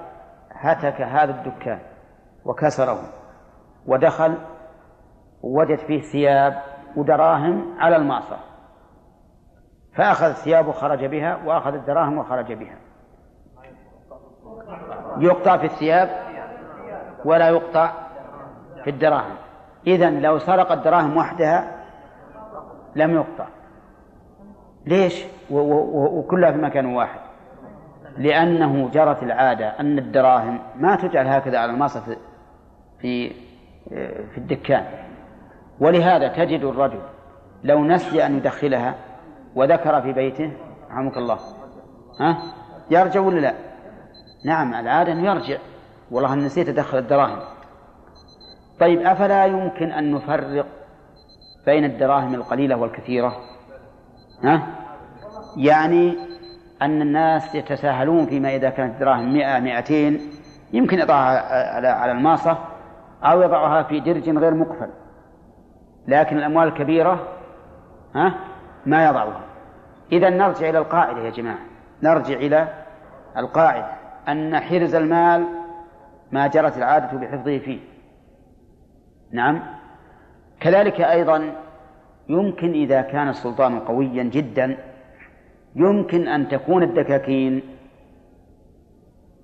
هتك هذا الدكان وكسره ودخل ووجد فيه ثياب ودراهم على المعصرة فأخذ الثياب وخرج بها وأخذ الدراهم وخرج بها يقطع في الثياب ولا يقطع في الدراهم. إذا لو سرق الدراهم وحدها لم يقطع. ليش؟ وكلها في مكان واحد. لأنه جرت العادة أن الدراهم ما تجعل هكذا على المصف في في الدكان. ولهذا تجد الرجل لو نسي أن يدخلها وذكر في بيته رحمك الله ها؟ يرجع ولا لا؟ نعم العادة أنه يرجع. والله نسيت أدخل الدراهم. طيب أفلا يمكن أن نفرق بين الدراهم القليلة والكثيرة؟ ها؟ يعني أن الناس يتساهلون فيما إذا كانت الدراهم مئة مئتين يمكن يضعها على على الماصة أو يضعها في درج غير مقفل. لكن الأموال الكبيرة ها؟ ما يضعها. إذا نرجع إلى القاعدة يا جماعة. نرجع إلى القاعدة. أن حرز المال ما جرت العادة بحفظه فيه. نعم. كذلك أيضا يمكن إذا كان السلطان قويا جدا يمكن أن تكون الدكاكين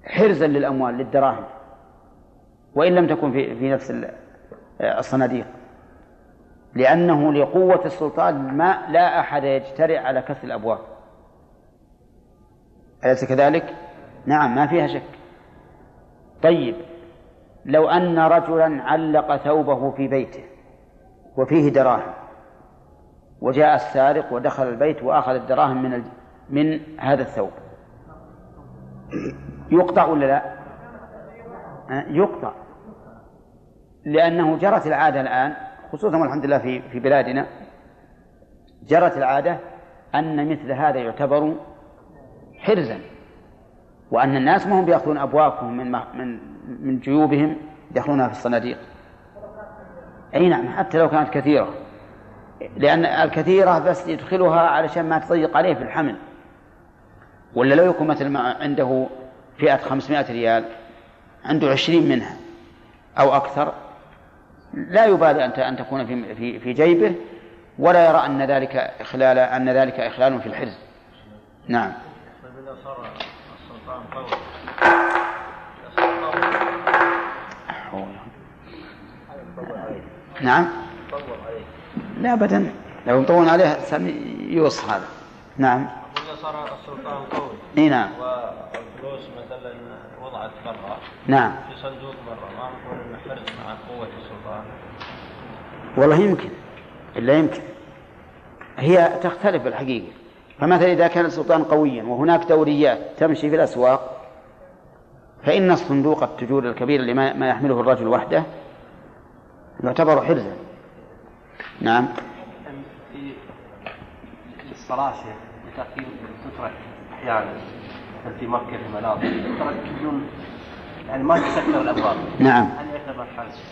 حرزا للأموال للدراهم وإن لم تكن في في نفس الصناديق. لأنه لقوة السلطان ما لا أحد يجترئ على كسر الأبواب. أليس كذلك؟ نعم ما فيها شك. طيب لو أن رجلا علق ثوبه في بيته وفيه دراهم وجاء السارق ودخل البيت وأخذ الدراهم من من هذا الثوب يقطع ولا لا؟ يقطع لأنه جرت العادة الآن خصوصا والحمد لله في في بلادنا جرت العادة أن مثل هذا يعتبر حرزا وأن الناس ما هم بيأخذون أبوابهم من من من جيوبهم يدخلونها في الصناديق. أي نعم حتى لو كانت كثيرة. لأن الكثيرة بس يدخلها علشان ما تضيق عليه في الحمل. ولا لو يكون مثل عنده فئة 500 ريال عنده عشرين منها أو أكثر لا يبالي أن أن تكون في في في جيبه ولا يرى أن ذلك إخلال أن ذلك إخلال في الحرز. نعم. نعم. لا أبدا. لو مطول عليه يوصف هذا. نعم. صار السلطان قوي. إي نعم. والفلوس مثلا وضعت برا نعم. في صندوق برا ما نقول إنه حرز مع قوة السلطان. والله يمكن. إلا يمكن. هي تختلف الحقيقة فمثلا إذا كان السلطان قويا وهناك دوريات تمشي في الأسواق فإن الصندوق التجور الكبير اللي ما يحمله الرجل وحده يعتبر حرزا. نعم. في الصلاة تأخير تترك أحيانا في مكة في تترك بدون يعني ما تسكر الأبواب نعم. هل يعتبر حرز؟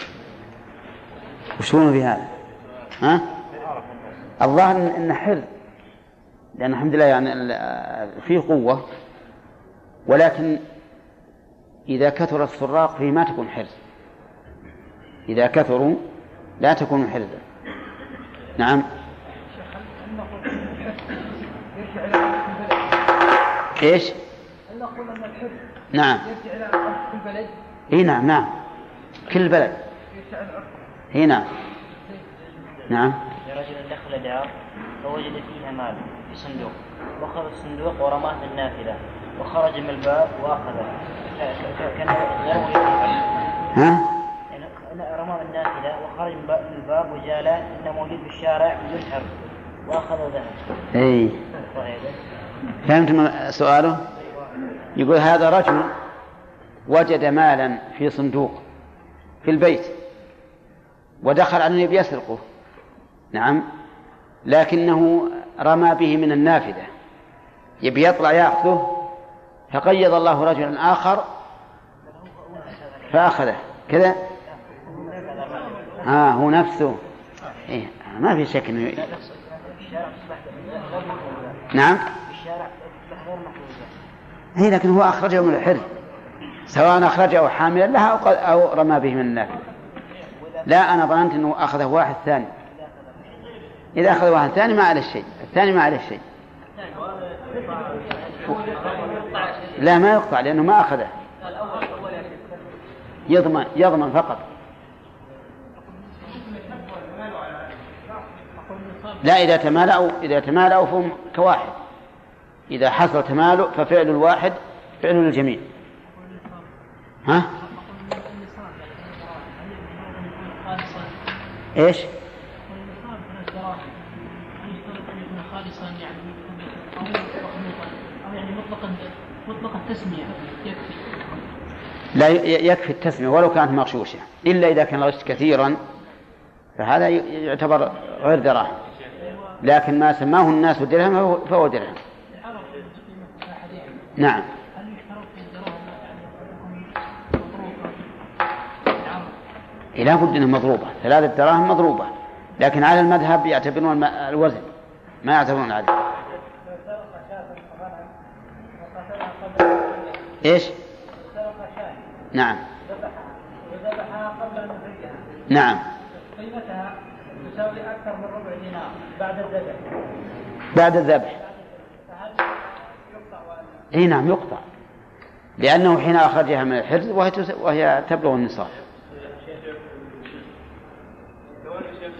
وشون في هذا؟ ها؟ الظاهر انه حرز. لأن الحمد لله يعني فيه قوة ولكن إذا كثر السراق فيه ما تكون حرز. إذا كثروا لا تكون حرزا نعم. إيش؟ نقول ان الحرز نعم. يرجع إلى كل بلد؟ إي نعم نعم. كل بلد. يرجع إلى إي نعم. نعم. لرجل دخل دار فوجد فيها مال. في صندوق وأخذ الصندوق ورماة في النافذة وخرج من الباب وأخذه كان غير ها؟ رمى من النافذة وخرج من الباب وجال إنه موجود في الشارع بدون حرب وأخذ ذهب. إي. فهمت سؤاله؟ يقول هذا رجل وجد مالا في صندوق في البيت ودخل على النبي يسرقه نعم لكنه رمى به من النافذة. يبي يطلع يأخذه. فقيض الله رجلا آخر فأخذه. كذا؟ ها هو نفسه. إيه ما في شك إنه نعم؟ هي لكن هو أخرجه من الحر سواء أخرجه حاملا لها أو رمى به من النافذة. لا أنا ظننت أنه أخذه واحد ثاني. إذا أخذ واحد ثاني ما عليه شيء الثاني ما عليه شيء. لا ما يقطع لأنه ما أخذه. يضمن يضمن فقط. لا إذا تمالأوا إذا تمالأوا فهم كواحد. إذا حصل تمالؤ ففعل الواحد فعل الجميع. ها؟ إيش؟ مطلق التسمية يكفي. لا يكفي التسمية ولو كانت مغشوشة. إلا إذا كان الغش كثيرا فهذا يعتبر غير دراهم لكن ما سماه الناس درهم فهو درهم. نعم. لا بد إنها مضروبة. ثلاثة دراهم مضروبة. لكن على المذهب يعتبرون الوزن. ما يعتبرون العدد. إيش؟ نعم. نعم. قيمتها تساوي أكثر من ربع دينار بعد الذبح. بعد الذبح إي نعم يقطع. لأنه حين أخرجها من الحرز وهي, وهي تبلغ النصاب.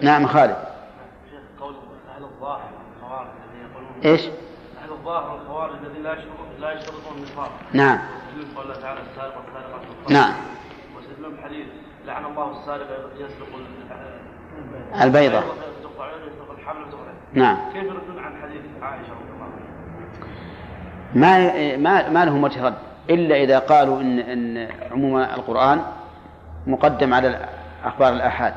نعم خالد. قول أهل الظاهر إيش؟ الظاهر الخوارج الذين لا يشترطون لا يشترطون النصاب نعم. يستدلون قول الله تعالى السارق والسارقة نعم. ويستدلون بحديث لعن الله السارق يسرق ال- البيضة. تقطع عينه يسرق الحمل وتقطع نعم. كيف يردون عن حديث عائشة رضي الله عنها؟ ما ما ما لهم وجه رد. إلا إذا قالوا ان إن عموم القرآن مقدم على أخبار الآحاد.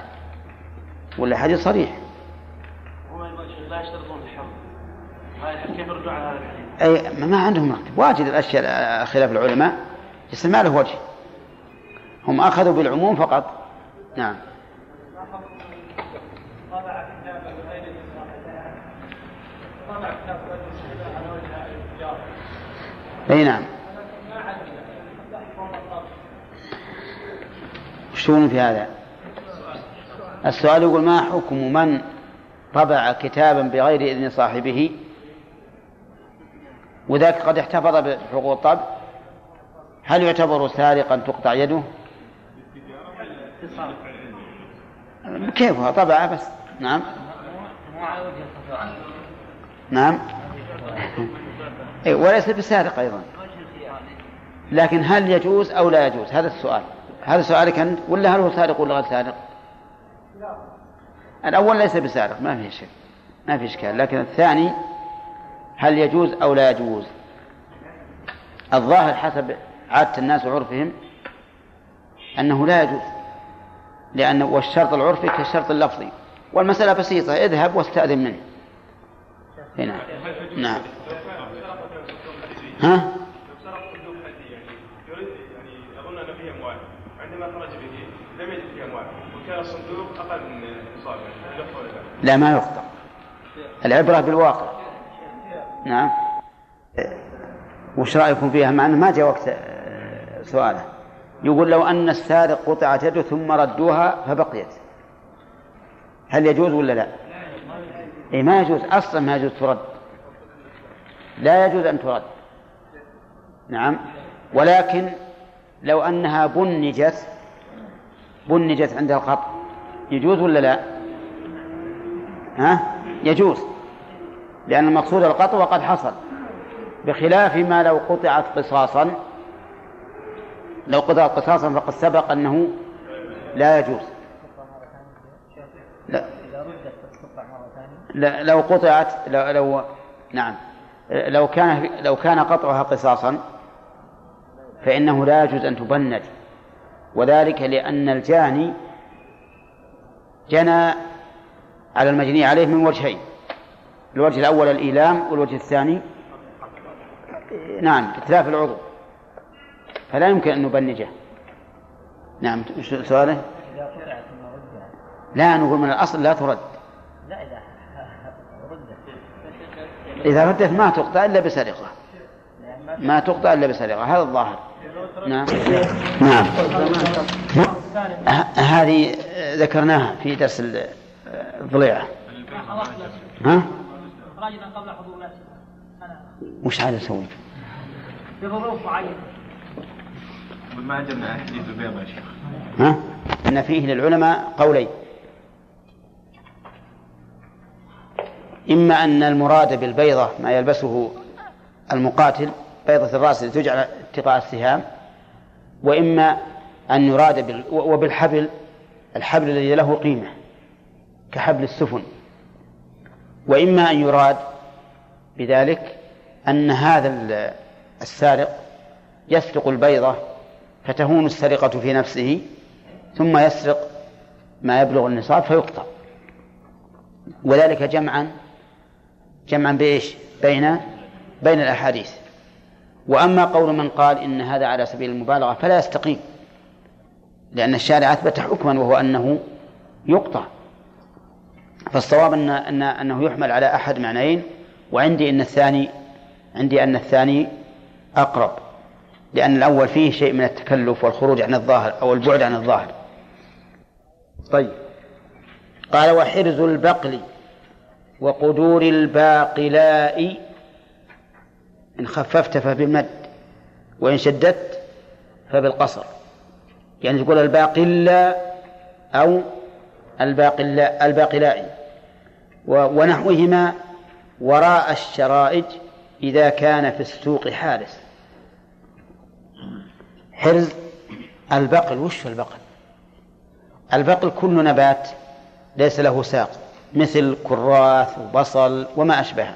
والاحاديث صريح. هم لا يشترطون. كيف على هذا الحديث؟ أي ما- عندهم مكتب واجد الأشياء خلاف العلماء. يصير ما له وجه. هم أخذوا بالعموم فقط. نعم. أي نعم. شلون في هذا؟ السؤال يقول ما حكم من طبع كتابا بغير إذن صاحبه؟ وذاك قد احتفظ بحقوق الطبع هل يعتبر سارقا تقطع يده؟ كيف هو طبعه بس. نعم. نعم. إيه، وليس بسارق أيضا. لكن هل يجوز أو لا يجوز؟ هذا السؤال. هذا سؤالك أنت ولا هل هو سارق ولا غير سارق؟ الأول ليس بسارق ما فيه شك. ما في إشكال. لكن الثاني هل يجوز أو لا يجوز؟ الظاهر حسب عادة الناس وعرفهم أنه لا يجوز لأن والشرط العرفي كالشرط اللفظي. والمسألة بسيطة اذهب واستأذن منه. هنا. نعم. ها؟ لا ما يقطع. العبرة بالواقع. نعم. وش رأيكم فيها؟ مع أنه ما جاء وقت آه، سؤاله. يقول لو أن السارق قطعت يده ثم ردوها فبقيت. هل يجوز ولا لا؟ إيه ما يجوز. أصلا ما يجوز ترد. لا يجوز أن ترد. نعم. ولكن لو أنها بنجت بنجت عند القطع يجوز ولا لا؟ ها؟ يجوز. لأن المقصود القطع وقد حصل. بخلاف ما لو قطعت قصاصا لو قطعت قصاصا فقد سبق أنه لا يجوز. لا. لا لو قطعت لو, لو نعم. لو كان لو كان قطعها قصاصا فإنه لا يجوز أن تبند. وذلك لأن الجاني جنى على المجني عليه من وجهين. الوجه الأول الإيلام والوجه الثاني نعم إتلاف العضو. فلا يمكن أن نبنجه نعم سؤاله؟ لا نقول من الأصل لا ترد. لا إذا ردت إذا ردت ما تقطع إلا بسرقة. ما تقطع إلا بسرقة هذا الظاهر. نعم. نعم. هذه ذكرناها في درس ال- الضليعة. ها؟ إخراجنا قبل حضور نفسه أنا. وش عاد أسوي؟ بظروف معينة. ما عجبنا حديث البيضة يا شيخ. ها؟ أن فيه للعلماء قولين. إما أن المراد بالبيضة ما يلبسه المقاتل بيضة الرأس التي تجعل اتقاء السهام وإما أن يراد بال... وبالحبل الحبل الذي له قيمة كحبل السفن. وإما أن يراد بذلك أن هذا ال- السارق يسرق البيضة فتهون السرقة في نفسه ثم يسرق ما يبلغ النصاب فيقطع. وذلك جمعا جمعا بإيش؟ بين بين الأحاديث. وأما قول من قال إن هذا على سبيل المبالغة فلا يستقيم لأن الشارع أثبت حكما وهو أنه يقطع. فالصواب أن أن أنه يحمل على أحد معنيين وعندي أن الثاني عندي أن الثاني أقرب لأن الأول فيه شيء من التكلف والخروج عن الظاهر أو البعد عن الظاهر. طيب. قال وحرز البقل وقدور الباقلاء إن خففت فبالمد وإن شددت فبالقصر. يعني تقول الباقلاء أو الباقلاء الباقلاء. ونحوهما وراء الشرائج إذا كان في السوق حارس حرز البقل وش البقل؟ البقل كل نبات ليس له ساق مثل كراث وبصل وما أشبهه.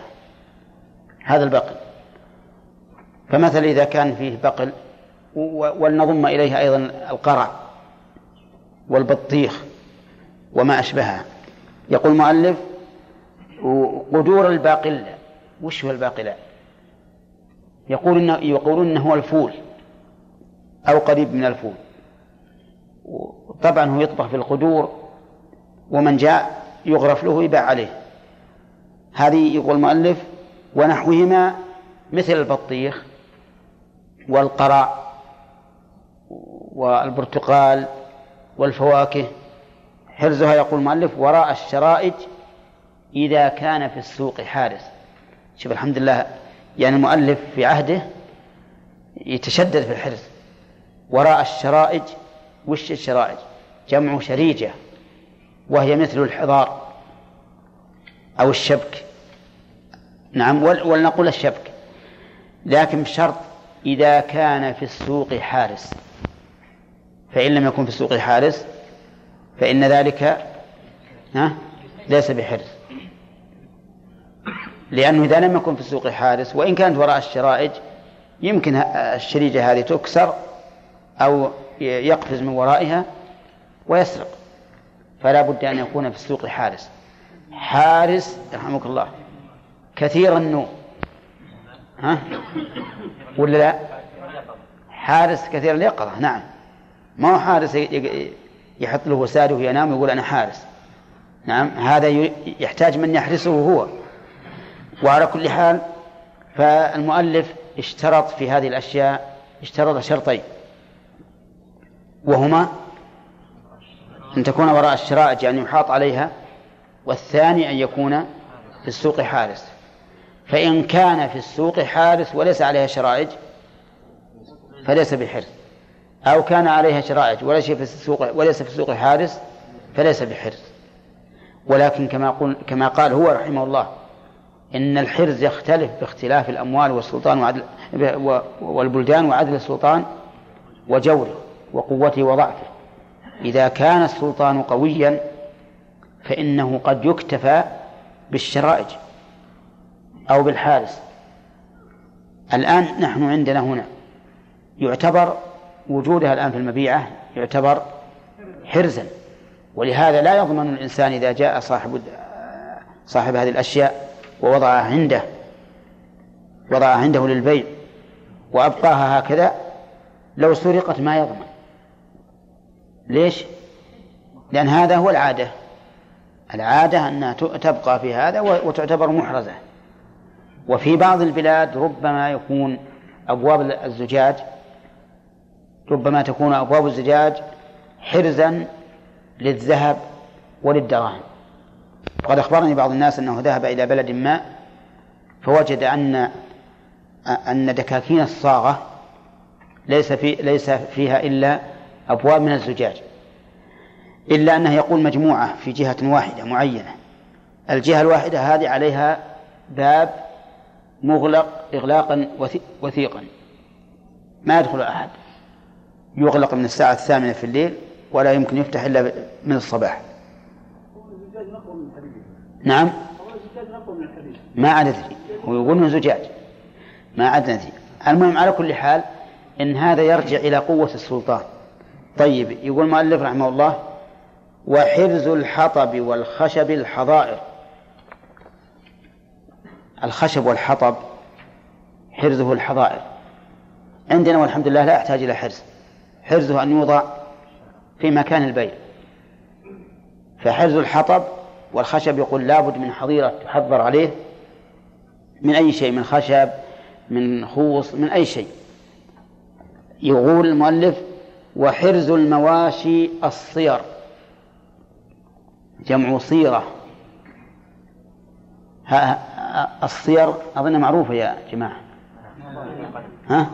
هذا البقل. فمثلا إذا كان فيه بقل ولنضم إليه أيضا القرع والبطيخ وما أشبهها. يقول المؤلف قدور الباقلة وش هو الباقلة يقول إنه يقولون إنه هو الفول أو قريب من الفول. طبعا هو يطبخ في القدور ومن جاء يغرف له يباع عليه. هذه يقول المؤلف ونحوهما مثل البطيخ والقرع والبرتقال والفواكه. حرزها يقول المؤلف وراء الشرائج إذا كان في السوق حارس. شوف الحمد لله يعني المؤلف في عهده يتشدد في الحرز وراء الشرائج وش الشرائج؟ جمع شريجة وهي مثل الحضار أو الشبك. نعم ولنقول الشبك. لكن بشرط إذا كان في السوق حارس. فإن لم يكن في السوق حارس فإن ذلك ليس بحرز لأنه إذا لم يكن في السوق حارس وإن كانت وراء الشرائج يمكن الشريجة هذه تكسر أو يقفز من ورائها ويسرق. فلا بد أن يكون في السوق حارس. حارس يرحمك الله كثير النوم ها؟ ولا لا؟ حارس كثير اليقظة نعم. ما هو حارس يحط له وساده وينام ويقول أنا حارس. نعم هذا يحتاج من يحرسه هو. وعلى كل حال فالمؤلف اشترط في هذه الأشياء اشترط شرطين. وهما أن تكون وراء الشرائج يعني يحاط عليها والثاني أن يكون في السوق حارس فإن كان في السوق حارس وليس عليها شرائج فليس بحرز أو كان عليها شرائج وليس في السوق وليس في السوق حارس فليس بحرز ولكن كما قل كما قال هو رحمه الله إن الحرز يختلف باختلاف الأموال والسلطان وعدل والبلدان وعدل السلطان وجوره وقوته وضعفه. إذا كان السلطان قويا فإنه قد يكتفى بالشرائج أو بالحارس. الآن نحن عندنا هنا يعتبر وجودها الآن في المبيعة يعتبر حرزا. ولهذا لا يضمن الإنسان إذا جاء صاحب صاحب هذه الأشياء ووضعها عنده وضعها عنده للبيع وأبقاها هكذا لو سرقت ما يضمن. ليش؟ لأن هذا هو العادة. العادة أنها تبقى في هذا وتعتبر محرزة. وفي بعض البلاد ربما يكون أبواب الزجاج ربما تكون أبواب الزجاج حرزا للذهب وللدراهم. وقد أخبرني بعض الناس أنه ذهب إلى بلد ما فوجد أن أن دكاكين الصاغة ليس في ليس فيها إلا أبواب من الزجاج إلا أنه يقول مجموعة في جهة واحدة معينة. الجهة الواحدة هذه عليها باب مغلق إغلاقا وثيقا. ما يدخل أحد. يغلق من الساعة الثامنة في الليل ولا يمكن يفتح إلا من الصباح. نعم. ما عاد أدري. هو يقول من زجاج. ما عاد ندري المهم على كل حال إن هذا يرجع إلى قوة السلطان. طيب يقول المؤلف رحمه الله وحرز الحطب والخشب الحظائر. الخشب والحطب حرزه الحظائر. عندنا والحمد لله لا يحتاج إلى حرز. حرزه أن يوضع في مكان البيع فحرز الحطب والخشب يقول لابد من حظيرة تحضر عليه من أي شيء من خشب من خوص من أي شيء. يقول المؤلف وحرز المواشي الصير جمع صيرة. ها الصير أظن معروفة يا جماعة. ها؟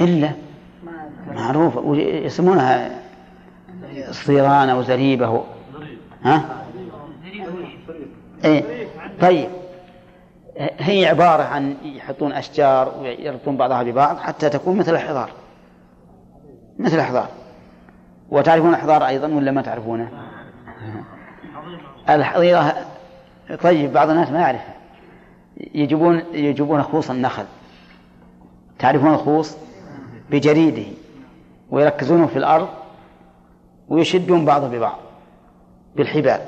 إلا؟ معروفة. يسمونها؟ صيران أو زريبة ها؟ إيه. طيب. هي عبارة عن يحطون أشجار ويربطون بعضها ببعض حتى تكون مثل الحضار. مثل الحضار. وتعرفون الحضار أيضا ولا ما تعرفونه؟ الحظيرة طيب بعض الناس ما يعرفها. يجيبون يجيبون خوص النخل. تعرفون الخوص؟ بجريده. ويركزونه في الأرض. ويشدون بعضه ببعض بالحبال.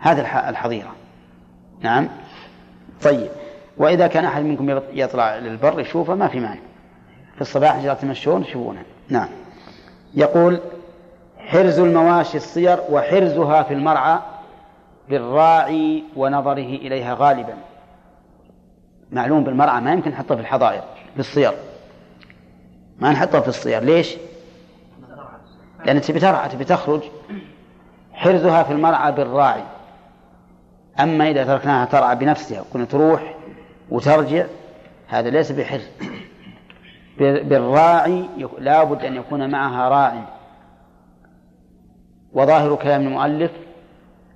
هذا الحظيرة. نعم. طيب. وإذا كان أحد منكم يطلع للبر يشوفه ما في مانع. في الصباح إذا تمشون تشوفونه نعم. يقول حرز المواشي الصير وحرزها في المرعى بالراعي ونظره إليها غالبا. معلوم بالمرعى ما يمكن نحطه في الحظائر في الصير. ما نحطه في الصير. ليش؟ لأن تبي ترعى تبي تخرج حرزها في المرعى بالراعي. أما إذا تركناها ترعى بنفسها وكنا تروح وترجع هذا ليس بحرز. بالراعي لا بد أن يكون معها راع وظاهر كلام المؤلف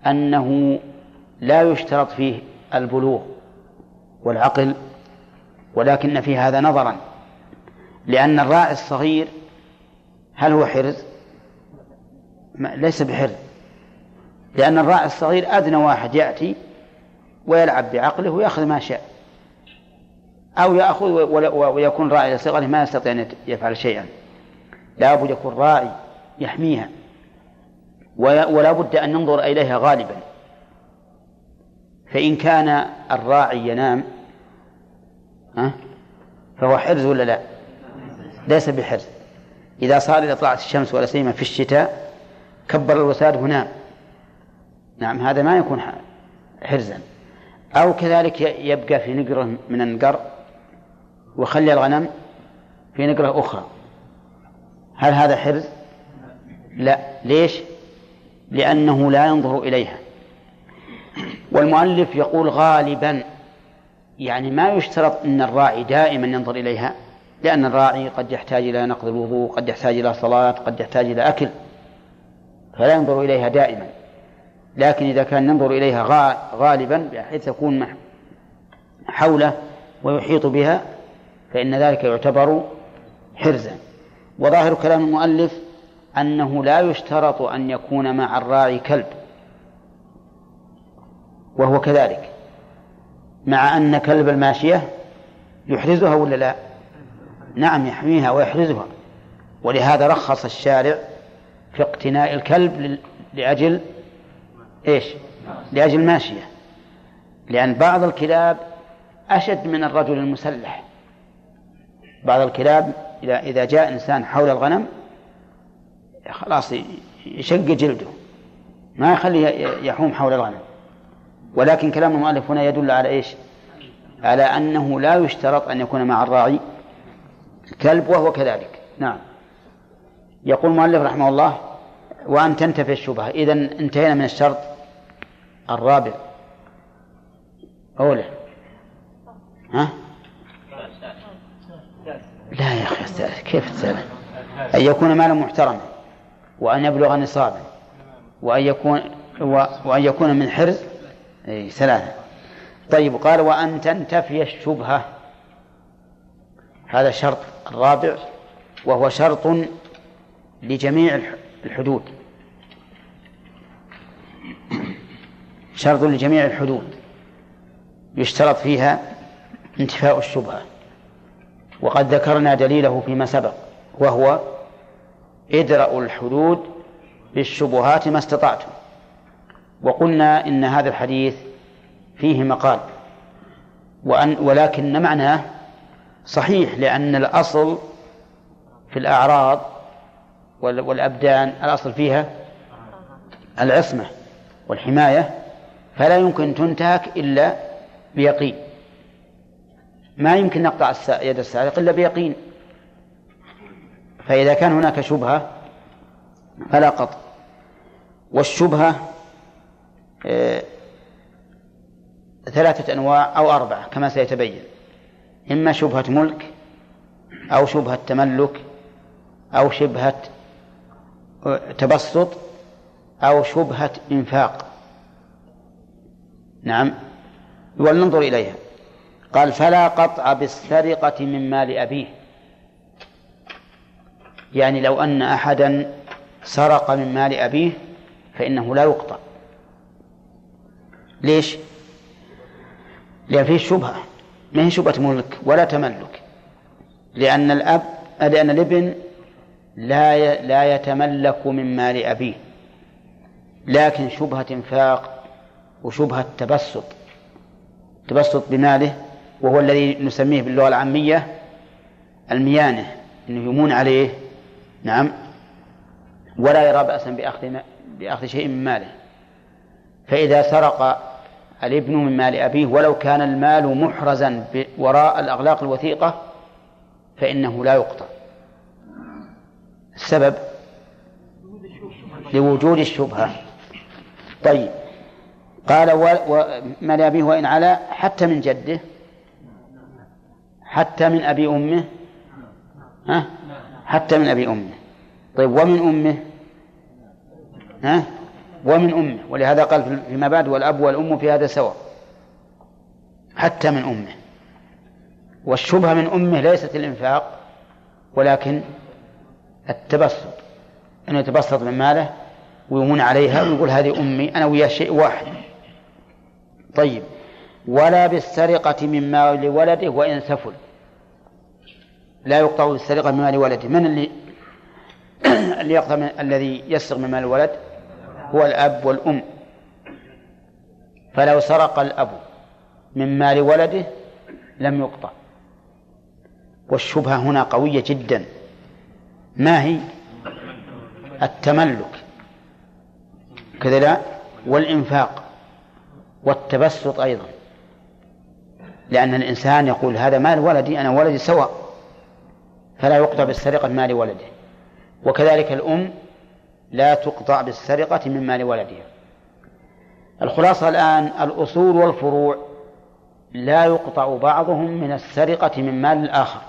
أنه لا يشترط فيه البلوغ والعقل ولكن في هذا نظرا. لأن الراعي الصغير هل هو حرز؟ ليس بحرز لأن الراعي الصغير أدنى واحد يأتي ويلعب بعقله ويأخذ ما شاء. أو يأخذ ويكون راعي لصغره ما يستطيع أن يفعل شيئا. لا بد يكون راعي يحميها. ولا بد أن ننظر إليها غالبا. فإن كان الراعي ينام فهو حرز ولا لا؟ ليس بحرز. إذا صار إذا طلعت الشمس ولا سيما في الشتاء كبر الوساد ونام نعم هذا ما يكون حرزا. أو كذلك يبقى في نقرة من النقر وخلي الغنم في نقرة أخرى. هل هذا حرز؟ لا. ليش؟ لأنه لا ينظر إليها. والمؤلف يقول غالبا يعني ما يشترط أن الراعي دائما ينظر إليها لأن الراعي قد يحتاج إلى نقض الوضوء قد يحتاج إلى صلاة قد يحتاج إلى أكل. فلا ينظر إليها دائما. لكن إذا كان ينظر إليها غالبا بحيث يكون حوله ويحيط بها فإن ذلك يعتبر حرزا. وظاهر كلام المؤلف أنه لا يشترط أن يكون مع الراعي كلب. وهو كذلك. مع أن كلب الماشية يحرزها ولا لا؟ نعم يحميها ويحرزها. ولهذا رخص الشارع في اقتناء الكلب لأجل إيش؟ لأجل الماشية. لأن بعض الكلاب أشد من الرجل المسلح. بعض الكلاب إذا إذا جاء إنسان حول الغنم خلاص يشق جلده. ما يخليه يحوم حول الغنم. ولكن كلام المؤلف هنا يدل على إيش؟ على أنه لا يشترط أن يكون مع الراعي كلب وهو كذلك. نعم. يقول المؤلف رحمه الله وأن تنتفي الشبهة. إذا انتهينا من الشرط الرابع. أولى ها؟ لا يا أخي الثالث كيف الثالث؟ أن يكون مالا محترما وأن يبلغ نصابا وأن يكون وأن يكون من حرز. أي ثلاثة. طيب قال وأن تنتفي الشبهة. هذا الشرط الرابع وهو شرط لجميع الحدود. شرط لجميع الحدود. يشترط فيها انتفاء الشبهة. وقد ذكرنا دليله فيما سبق وهو ادرأوا الحدود بالشبهات ما استطعتم. وقلنا إن هذا الحديث فيه مقال. وأن ولكن معناه صحيح لأن الأصل في الأعراض والأبدان الأصل فيها العصمة والحماية فلا يمكن تنتهك إلا بيقين. ما يمكن نقطع يد السارق إلا بيقين. فإذا كان هناك شبهة فلا قطع. والشبهة آه، ثلاثة أنواع أو أربعة كما سيتبين. إما شبهة ملك أو شبهة تملك أو شبهة تبسط أو شبهة إنفاق. نعم. ولننظر إليها. قال فلا قطع بالسرقة من مال أبيه. يعني لو أن أحدا سرق من مال أبيه فإنه لا يقطع. ليش؟ لأن فيه شبهة. ما هي شبهة ملك؟ ولا تملك. لأن الأب لأن الابن لا لا يتملك من مال أبيه لكن شبهة إنفاق وشبهة تبسط تبسط بماله وهو الذي نسميه باللغة العامية الميانة أنه يمون عليه نعم ولا يرى بأسا بأخذ بأخذ شيء من ماله. فإذا سرق الابن من مال أبيه ولو كان المال محرزا وراء الأغلاق الوثيقة فإنه لا يقطع. السبب؟ لوجود الشبهة. طيب. قال ومال أبيه وإن علا حتى من جده؟ حتى من أبي أمه؟ ها؟ حتى من أبي أمه. طيب ومن أمه؟ ها؟ ومن أمه. ولهذا قال فيما بعد والأب والأم في هذا سواء. حتى من أمه. والشبهة من أمه ليست الإنفاق ولكن التبسط. أنه يتبسط من ماله ويمون عليها ويقول هذه أمي أنا وياه شيء واحد. طيب ولا بالسرقة من مال ولده وإن سفل. لا يقطع بالسرقة من مال ولده. من اللي اللي يقطع من الذي يسرق من مال الولد؟ هو الأب والأم. فلو سرق الأب من مال ولده لم يقطع. والشبهة هنا قوية جدا. ما هي؟ التملك. كذا لا؟ والإنفاق. والتبسط أيضا. لأن الإنسان يقول هذا مال ولدي أنا ولدي سواء. فلا يقطع بالسرقة مال ولده. وكذلك الأم لا تقطع بالسرقة من مال ولدها. الخلاصة الآن الأصول والفروع لا يقطع بعضهم من السرقة من مال الآخر.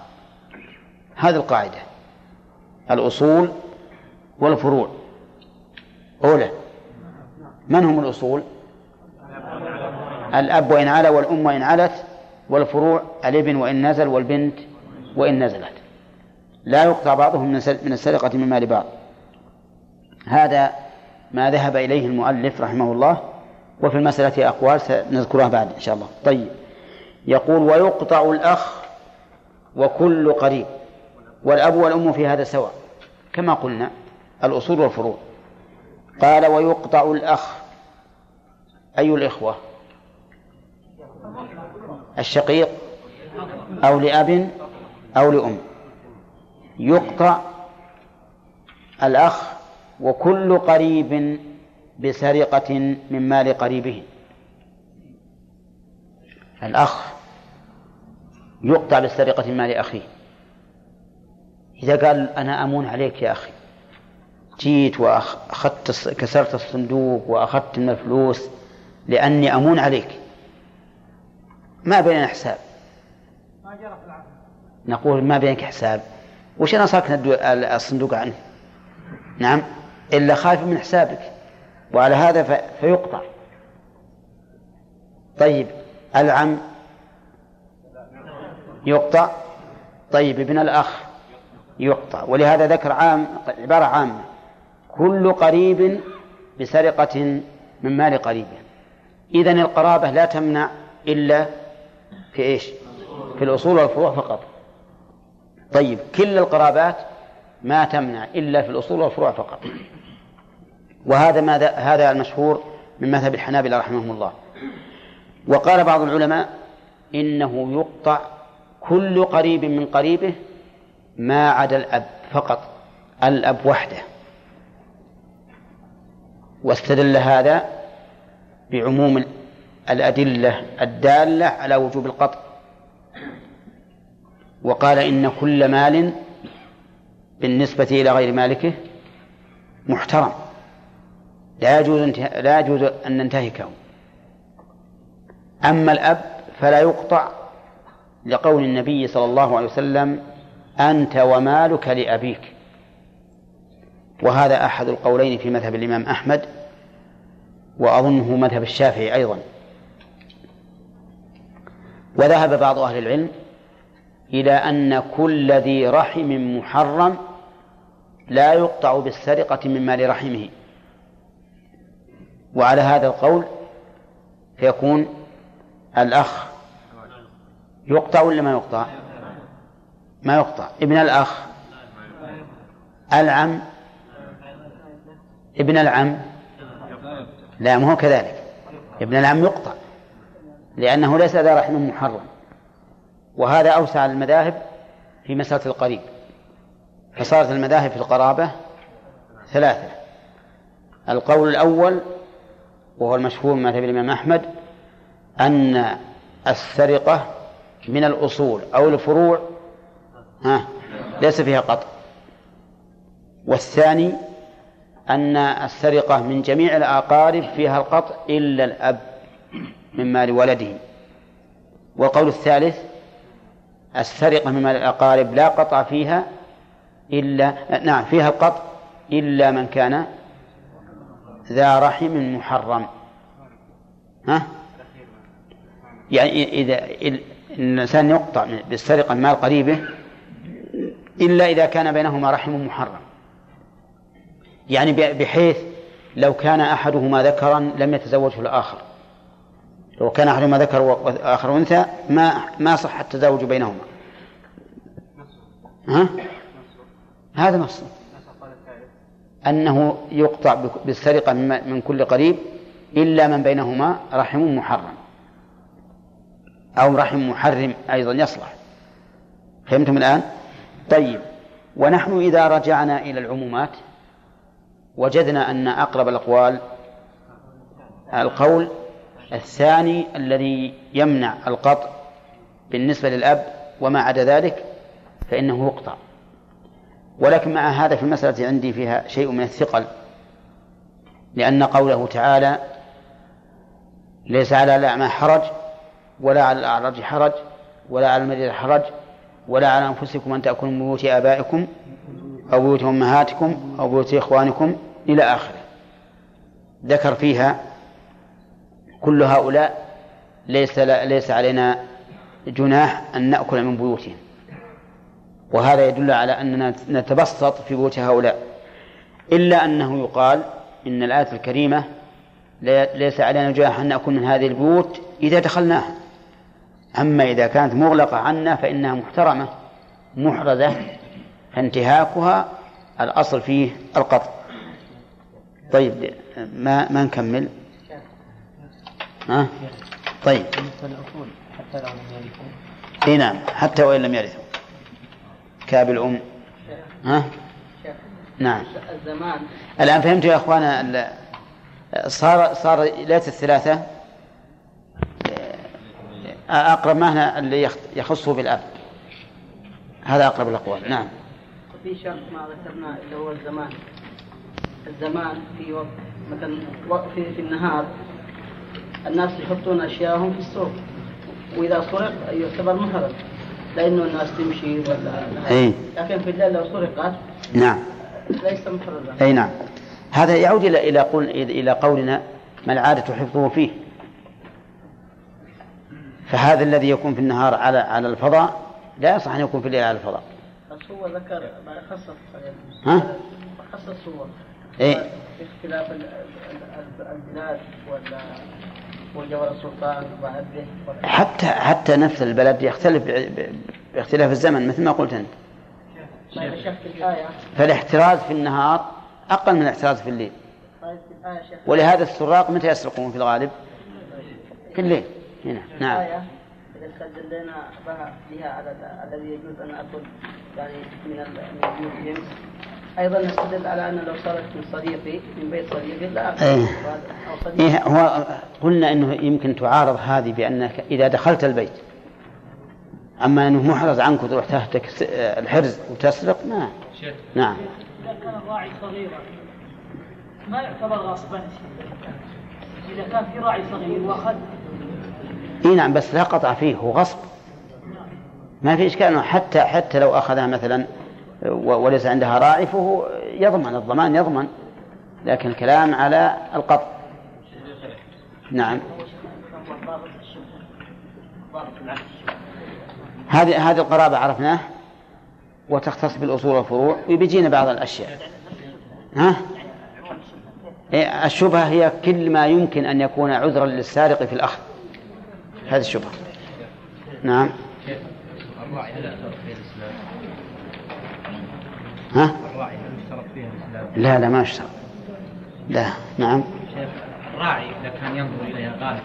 هذه القاعدة. الأصول والفروع. أولى. من هم الأصول؟ الأب وإن علا والأم وإن علت والفروع الابن وإن نزل والبنت وإن نزلت. لا يقطع بعضهم من السرقة من مال بعض. هذا ما ذهب إليه المؤلف رحمه الله وفي المسألة أقوال سنذكرها بعد إن شاء الله. طيب. يقول ويقطع الأخ وكل قريب والأب والأم في هذا سواء. كما قلنا. الأصول والفروع. قال ويقطع الأخ. أي الإخوة؟ الشقيق أو لأب أو لأم. يقطع الأخ وكل قريب بسرقة من مال قريبه. الأخ يقطع بالسرقة من مال أخيه. إذا قال أنا أمون عليك يا أخي جيت وأخذت كسرت الصندوق وأخذت من الفلوس لأني أمون عليك. ما بيننا حساب. نقول ما بينك حساب. وش أنا صارك الصندوق عنه؟ نعم إلا خايف من حسابك. وعلى هذا فيقطع. طيب العم يقطع؟ طيب ابن الأخ. يقطع. ولهذا ذكر عام عبارة عامة. كل قريب بسرقة من مال قريبه إذن القرابة لا تمنع إلا في إيش؟ في الأصول والفروع فقط. طيب كل القرابات ما تمنع إلا في الأصول والفروع فقط. وهذا ما هذا المشهور من مذهب الحنابلة رحمهم الله. وقال بعض العلماء إنه يقطع كل قريب من قريبه ما عدا الأب فقط الأب وحده. واستدل هذا بعموم الأدلة الدالة على وجوب القطع. وقال إن كل مال بالنسبة إلى غير مالكه محترم. لا يجوز. لا يجوز أن ننتهكه أما الأب فلا يقطع لقول النبي صلى الله عليه وسلم أنت ومالك لأبيك. وهذا أحد القولين في مذهب الإمام أحمد وأظنه مذهب الشافعي أيضا. وذهب بعض أهل العلم إلى أن كل ذي رحم محرم لا يقطع بالسرقة من مال رحمه. وعلى هذا القول فيكون الأخ يقطع ولا ما يقطع؟ ما يقطع. ابن الأخ. العم. ابن العم. لا ما هو كذلك. ابن العم يقطع. لأنه ليس ذا رحم محرم. وهذا أوسع المذاهب في مسألة القريب. فصارت المذاهب في القرابة ثلاثة. القول الأول وهو المشهور من مذهب الإمام أحمد أن السرقة من الأصول أو الفروع ها؟ ليس فيها قطع. والثاني أن السرقة من جميع الأقارب فيها القطع إلا الأب من مال ولده. والقول الثالث السرقة من مال الأقارب لا قطع فيها إلا نعم فيها القطع إلا من كان ذا رحم محرم. ها؟ يعني إذا الإنسان يقطع بالسرقة من مال قريبه إلا إذا كان بينهما رحم محرم. يعني بحيث لو كان أحدهما ذكرا لم يتزوجه الآخر. لو كان أحدهما ذكر وآخر أنثى ما ما صح التزاوج بينهما. ها؟ هذا نص أنه يقطع بالسرقة من كل قريب إلا من بينهما رحم محرم. أو رحم محرم أيضا يصلح. فهمتم الآن؟ طيب ونحن إذا رجعنا إلى العمومات وجدنا أن أقرب الأقوال القول الثاني الذي يمنع القطع بالنسبة للأب وما عدا ذلك فإنه يقطع. ولكن مع هذا في المسألة عندي فيها شيء من الثقل لأن قوله تعالى ليس على الأعمى حرج ولا على الأعرج حرج ولا على المريض حرج ولا على أنفسكم أن تأكلوا من بيوت آبائكم أو بيوت أمهاتكم أو بيوت إخوانكم إلى آخره. ذكر فيها كل هؤلاء ليس ليس علينا جناح أن نأكل من بيوتهم. وهذا يدل على أننا نتبسط في بيوت هؤلاء. إلا أنه يقال إن الآية الكريمة ليس علينا جناح أن نأكل من هذه البيوت إذا دخلناها. أما إذا كانت مغلقة عنا فإنها محترمة محرزة فانتهاكها الأصل فيه القطع. طيب ما ما نكمل؟ ها؟ طيب. حتى لو لم يرثوا إي نعم حتى وإن لم يرثوا كأب الأم. ها؟ نعم. الزمان. الآن فهمت يا إخوانا صار صار ليله الثلاثة؟ أقرب معنى اللي يخصه بالأب. هذا أقرب الأقوال. نعم. في شرط ما ذكرناه اللي هو الزمان. الزمان في وقت مثلا في, في النهار. الناس يحطون أشياءهم في السوق. وإذا سرق يعتبر محرم. لأنه الناس تمشي ولا أي. لكن في الليل لو سرقت نعم. ليس محرزا أي نعم. هذا يعود إلى إلى قول إلى قولنا ما العادة حفظه فيه. فهذا الذي يكون في النهار على على الفضاء لا يصح أن يكون في الليل على الفضاء. بس هو ذكر خصص ها؟ خصص هو. إيه؟ اختلاف البلاد ولا وجبل السلطان وعبده حتى حتى نفس البلد يختلف باختلاف الزمن مثل ما قلت أنت. فالاحتراز في النهار أقل من الاحتراز في الليل. طيب، ولهذا السراق متى يسرقون في الغالب؟ في الليل. هنا. نعم. إذا استدلنا بها على الذي يجوز أن أكل يعني من البيوت أيضا نستدل على أن لو صارت من صديقي من بيت صديقي لا. إيه. إيه هو قلنا إنه يمكن تعارض هذه بأنك إذا دخلت البيت. أما إنه محرز عنك وتروح تحتك الحرز وتسرق ما. نعم. اذا كان الراعي صغيرا. ما يعتبر غصبا إذا كان في راعي صغير وأخذ إي نعم بس لا قطع فيه هو غصب. ما في إشكال إنه حتى حتى لو أخذها مثلا وليس عندها راعي فهو يضمن الضمان يضمن لكن الكلام على القطع. نعم. هذه هذه القرابة عرفناه وتختص بالأصول والفروع. وبيجينا بعض الأشياء. ها؟ إيه، الشبهة هي كل ما يمكن أن يكون عذرا للسارق في الأخذ. هذه الشبهة. نعم. الراعي هل يشترط فيها الاسلام؟ ها؟ لا لا ما اشترط. لا نعم. الراعي إذا كان ينظر إليها غالب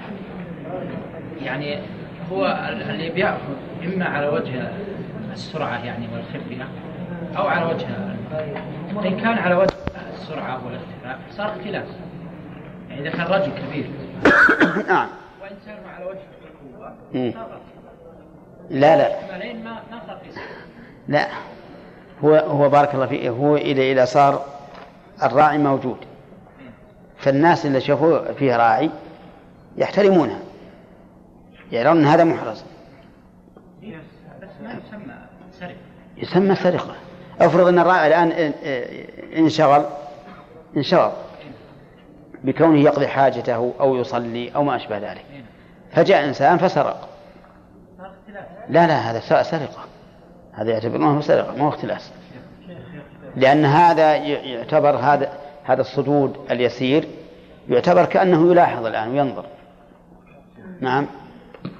يعني هو ال- اللي بيأخذ إما على وجه السرعة يعني والخفية أو على وجه إن كان على وجه السرعة والاختفاء صار اختلاف. يعني إذا كان رجل كبير. نعم. وإن كان على وجه لا لا. لا. هو هو بارك الله فيه هو إذا إذا صار الراعي موجود. فالناس اللي شافوا فيه راعي يحترمونه يرون أن هذا محرز. يسمى سرقة. افرض أن الراعي الآن ان- انشغل انشغل بكونه يقضي حاجته أو يصلي أو ما أشبه ذلك. فجاء إنسان فسرق. لا لا هذا سرقة هذا يعتبرونه سرقة ما هو اختلاس. لأن هذا يعتبر هذا هذا الصدود اليسير يعتبر كأنه يلاحظ الآن وينظر. نعم.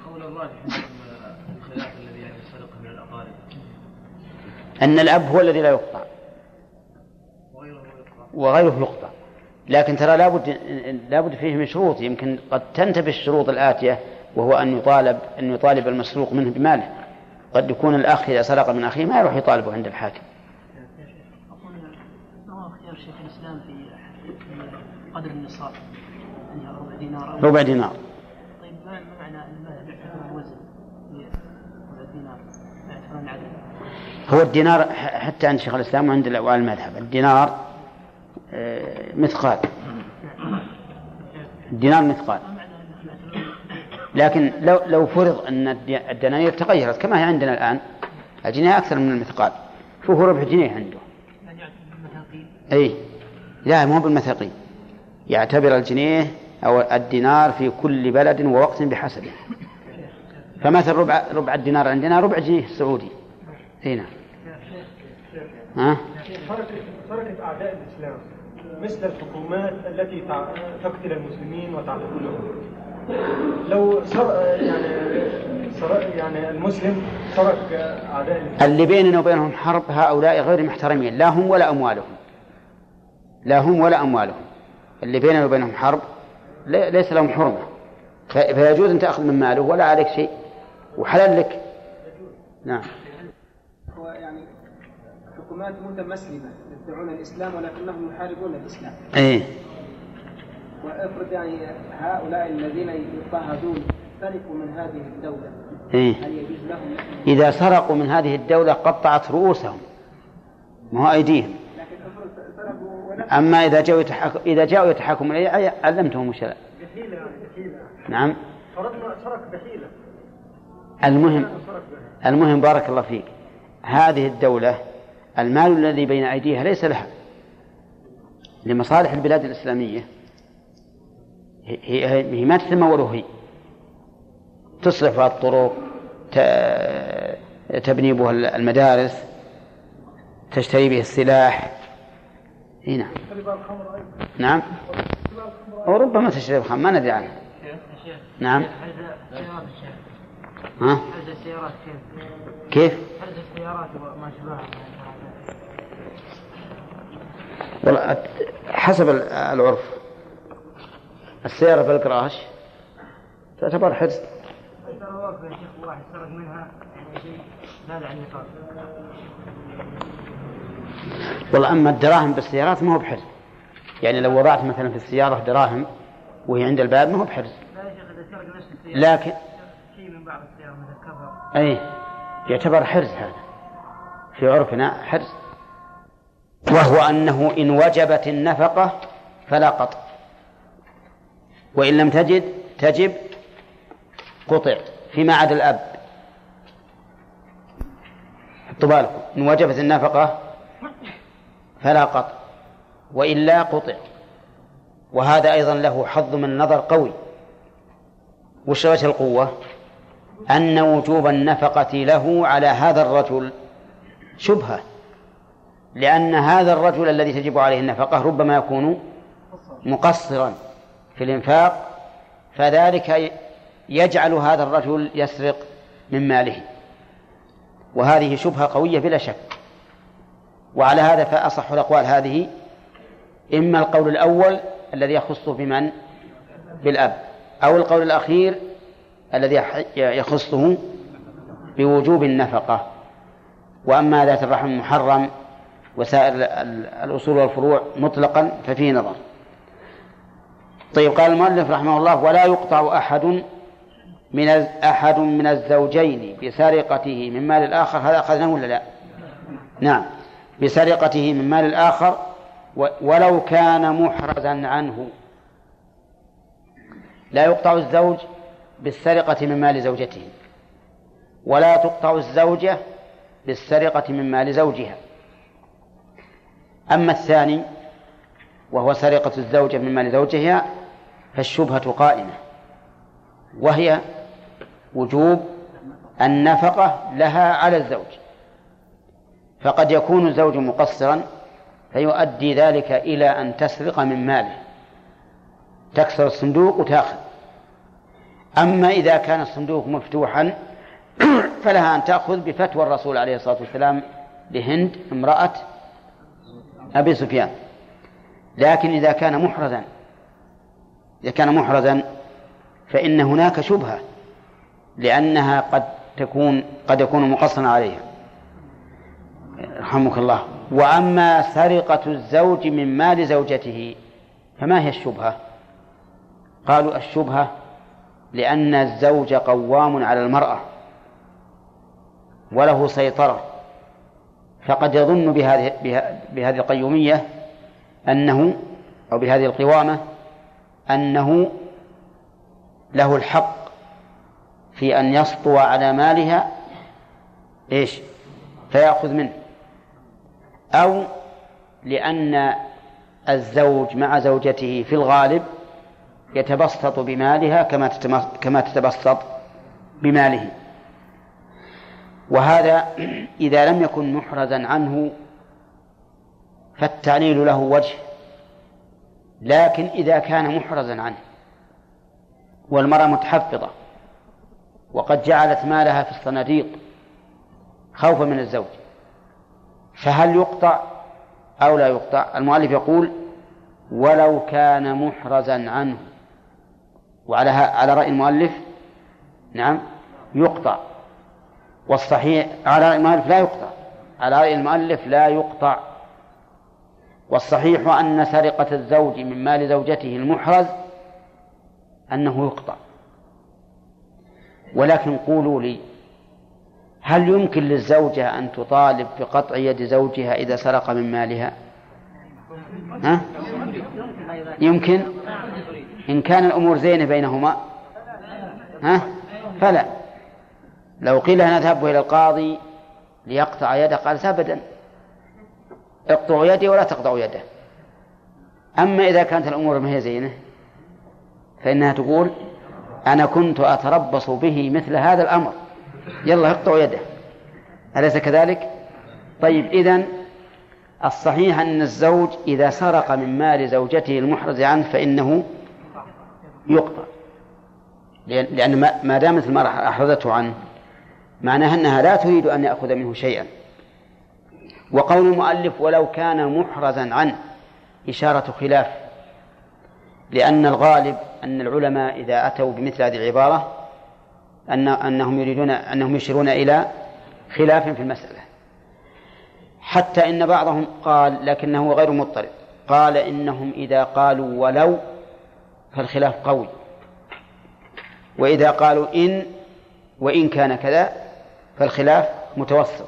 قول الخلاف الذي يعني سرقه من الأقارب. أن الأب هو الذي لا يقطع. وغيره يقطع. وغيره يقطع. لكن ترى لابد لابد فيه من شروط. يمكن قد تنتفي الشروط الآتية وهو أن يطالب أن يطالب المسروق منه بماله. قد يكون الأخ إذا سرق من أخيه ما يروح يطالبه عند الحاكم. شيخ الإسلام في قدر النصاب يعني ربع دينار ربع دينار. طيب ما معنى الوزن ربع دينار هو الدينار حتى عند شيخ الإسلام وعند المذهب الدينار مثقال. الدينار مثقال. لكن لو لو فرض الدي- الدنانير تغيرت كما هي عندنا الآن الجنيه أكثر من المثقال. فهو ربع جنيه عنده. أي لا مو بالمثاقيل يعتبر الجنيه أو الدينار في كل بلد ووقت بحسبه. فمثل ربع ربع الدينار عندنا ربع جنيه سعودي. هنا ها؟ حركة حركة أعداء الإسلام. مثل الحكومات التي تقتل المسلمين وتعتقلهم لو سر... يعني سر... يعني المسلم ترك أعداء الإسلام اللي بيننا وبينهم حرب هؤلاء غير محترمين. لا هم ولا أموالهم. لا هم ولا أموالهم. اللي بيننا وبينهم حرب لي- ليس لهم حرمة. ف- فيجوز أن تأخذ من ماله ولا عليك شيء. وحلال لك. نعم. هو يعني حكومات متمسلمة. يدعون الإسلام ولكنهم يحاربون الإسلام. إيه. وافرض يعني هؤلاء الذين يضطهدون سرقوا من هذه الدولة. إيه. هل يجوز لهم؟ إذا سرقوا من هذه الدولة قطعت رؤوسهم. ما هو أيديهم. لكن افرض سرقوا ونفذوا أما إذا جاءوا يتحكم إذا جاءوا يتحكمون إليه علمتهم وش لا. بحيلة بحيلة. نعم. فرضنا سرق بحيلة. المهم المهم بارك الله فيك. هذه الدولة المال الذي بين أيديها ليس لها. لمصالح البلاد الإسلامية هي, هي, ما تتموله هي. تصلح بها الطرق تبني بها المدارس تشتري به السلاح. إي نعم. نعم. أو ربما تشتري الخمر ما ندري عنها. نعم. ها؟ حجز السيارات كيف؟ كيف؟ حجز السيارات وما أت- حسب ال- العرف. السيارة في الكراش تعتبر حرز والله أما الدراهم بالسيارات ما هو بحرز يعني لو وضعت مثلا في السيارة دراهم وهي عند الباب ما هو بحرز لكن شيء من بعض السيارة كفر أي يعتبر حرز هذا. في عرفنا حرز وهو أنه إن وجبت النفقة فلا قطع. وإن لم تجد تجب قطع فيما عدا الأب. حطوا بالكم. إن وجبت النفقة فلا قطع. وإلا قطع وهذا أيضا له حظ من النظر قوي. وش القوة؟ أن وجوب النفقة له على هذا الرجل شبهة. لأن هذا الرجل الذي تجب عليه النفقة ربما يكون مقصرا في الإنفاق فذلك يجعل هذا الرجل يسرق من ماله. وهذه شبهة قوية بلا شك. وعلى هذا فأصح الأقوال هذه. إما القول الأول الذي يخص بمن؟ بالأب. أو القول الأخير الذي يخصه بوجوب النفقة. وأما ذات الرحم المحرم وسائر الأصول والفروع مطلقا ففيه نظر. طيب قال المؤلف رحمه الله ولا يقطع أحد من أحد من الزوجين بسرقته من مال الآخر. هذا أخذناه ولا لا؟ نعم. بسرقته من مال الآخر ولو كان محرزا عنه. لا يقطع الزوج بالسرقة من مال زوجته ولا تقطع الزوجة بالسرقة من مال زوجها. أما الثاني وهو سرقة الزوجة من مال زوجها فالشبهة قائمة وهي وجوب النفقة لها على الزوج. فقد يكون الزوج مقصرا فيؤدي ذلك إلى أن تسرق من ماله. تكسر الصندوق وتأخذ. أما إذا كان الصندوق مفتوحا فلها أن تأخذ بفتوى الرسول عليه الصلاة والسلام لهند امرأة أبي سفيان. لكن إذا كان محرزا إذا كان محرزا فإن هناك شبهة لأنها قد تكون قد يكون مقصرا عليها. رحمك الله. وأما سرقة الزوج من مال زوجته فما هي الشبهة؟ قالوا الشبهة لأن الزوج قوام على المرأة وله سيطرة. فقد يظن بهذه بهذه القيومية أنه أو بهذه القوامة أنه له الحق في أن يسطو على مالها إيش؟ فيأخذ منه. أو لأن الزوج مع زوجته في الغالب يتبسط بمالها كما كما تتبسط بماله. وهذا إذا لم يكن محرزا عنه فالتعليل له وجه لكن إذا كان محرزا عنه والمرأة متحفظة وقد جعلت مالها في الصناديق خوفا من الزوج فهل يقطع أو لا يقطع؟ المؤلف يقول ولو كان محرزا عنه. وعلى على رأي المؤلف نعم يقطع. والصحيح على رأي المؤلف لا يقطع. على رأي المؤلف لا يقطع. والصحيح أن سرقة الزوج من مال زوجته المحرز أنه يقطع. ولكن قولوا لي هل يمكن للزوجة أن تطالب بقطع يد زوجها إذا سرق من مالها؟ ها؟ يمكن؟ إن كان الأمور زينة بينهما؟ ها؟ فلا. لو قيل نذهب إلى القاضي ليقطع يده قال أبدا. اقطعوا يدي ولا تقطعوا يده. أما إذا كانت الأمور ما هي زينة فإنها تقول أنا كنت أتربص به مثل هذا الأمر. يلا اقطعوا يده. أليس كذلك؟ طيب إذن الصحيح أن الزوج إذا سرق من مال زوجته المحرز عنه فإنه يقطع. لأن ما دامت المرأة أحرزته عنه معناها أنها لا تريد أن يأخذ منه شيئا. وقول المؤلف ولو كان محرزا عنه إشارة خلاف لأن الغالب أن العلماء إذا أتوا بمثل هذه العبارة أن أنهم يريدون أنهم يشيرون إلى خلاف في المسألة. حتى إن بعضهم قال لكنه غير مضطرب قال إنهم إذا قالوا ولو فالخلاف قوي وإذا قالوا إن وإن كان كذا فالخلاف متوسط.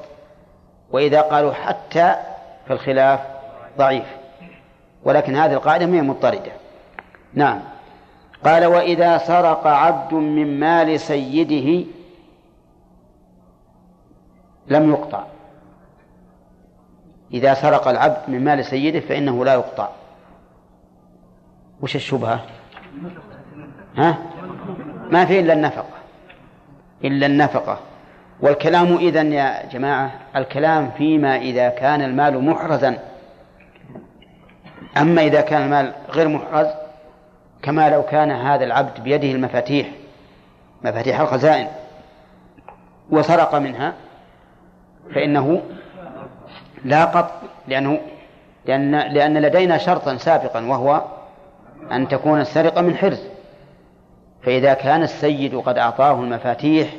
وإذا قالوا حتى فالخلاف ضعيف. ولكن هذه القاعدة هي مضطردة. نعم. قال وإذا سرق عبد من مال سيده لم يقطع. إذا سرق العبد من مال سيده فإنه لا يقطع. وش الشبهة؟ ها؟ ما في إلا النفقة. إلا النفقة. والكلام إذن يا جماعة الكلام فيما إذا كان المال محرزا. أما إذا كان المال غير محرز كما لو كان هذا العبد بيده المفاتيح مفاتيح الخزائن وسرق منها فإنه لا قط لأنه لأن لأن لدينا شرطا سابقا وهو أن تكون السرقة من حرز. فإذا كان السيد قد أعطاه المفاتيح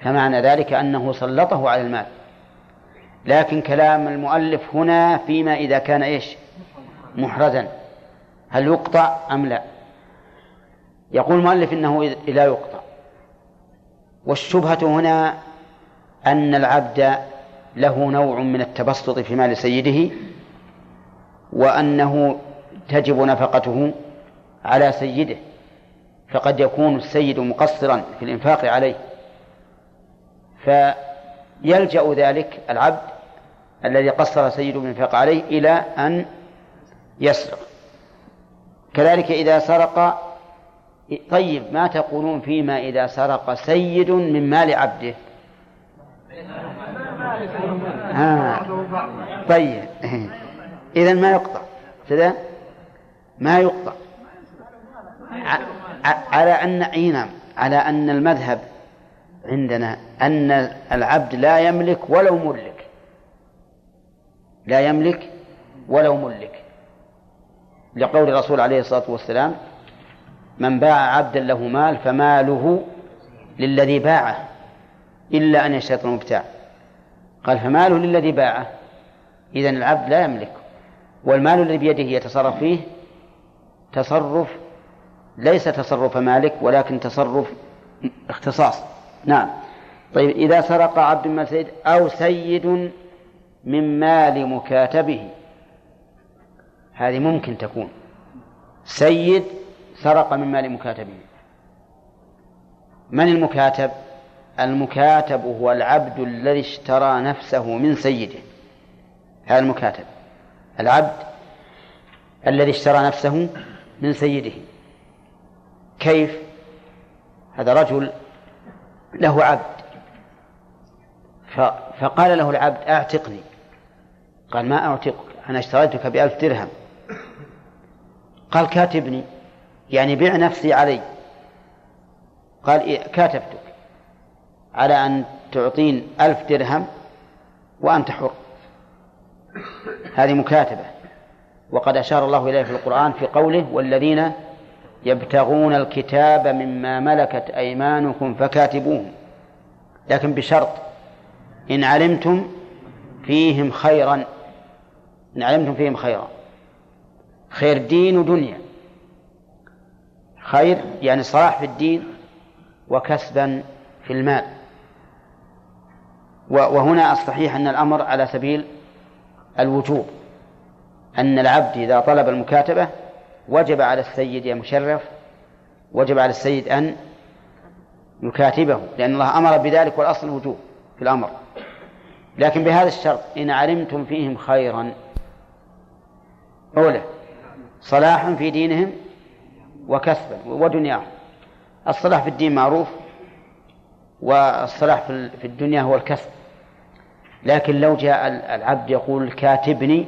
فمعنى ذلك أنه سلطه على المال. لكن كلام المؤلف هنا فيما إذا كان إيش؟ محرزا. هل يقطع أم لا؟ يقول المؤلف إنه لا يقطع. والشبهة هنا أن العبد له نوع من التبسط في مال سيده وأنه تجب نفقته على سيده فقد يكون السيد مقصرا في الإنفاق عليه. فيلجأ ذلك العبد الذي قصر سيده بالإنفاق عليه إلى أن يسرق. كذلك إذا سرق طيب ما تقولون فيما إذا سرق سيد من مال عبده؟ ها طيب. إذا ما يقطع؟ كذا؟ ما يقطع. على أن نعم على أن المذهب عندنا أن العبد لا يملك ولو ملك. لا يملك ولو ملك. لقول الرسول عليه الصلاة والسلام من باع عبدا له مال فماله للذي باعه إلا أن يشترط المبتاع قال فماله للذي باعه. إذن العبد لا يملك والمال الذي بيده يتصرف فيه تصرف ليس تصرف مالك ولكن تصرف اختصاص. نعم. طيب إذا سرق عبد من سيد أو سيد من مال مكاتبه هذه ممكن تكون. سيد سرق من مال مكاتبه. من المكاتب؟ المكاتب هو العبد الذي اشترى نفسه من سيده. هذا المكاتب. العبد الذي اشترى نفسه من سيده. كيف؟ هذا رجل له عبد. فقال له العبد اعتقني. قال ما اعتقك أنا اشتريتك بألف درهم. قال كاتبني يعني بع نفسي علي. قال إيه كاتبتك على أن تعطين ألف درهم وأنت حر. هذه مكاتبة. وقد أشار الله إليه في القرآن في قوله والذين يبتغون الكتاب مما ملكت أيمانكم فكاتبوهم لكن بشرط إن علمتم فيهم خيرا إن علمتم فيهم خيرا. خير دين ودنيا. خير يعني صلاح في الدين وكسبا في المال. وهنا الصحيح أن الأمر على سبيل الوجوب. أن العبد إذا طلب المكاتبة وجب على السيد يا مشرف وجب على السيد أن يكاتبه لأن الله أمر بذلك والأصل الوجوب في الأمر. لكن بهذا الشرط إن علمتم فيهم خيرا أولى صلاحا في دينهم وكسبا ودنياهم. الصلاح في الدين معروف والصلاح في الدنيا هو الكسب. لكن لو جاء العبد يقول كاتبني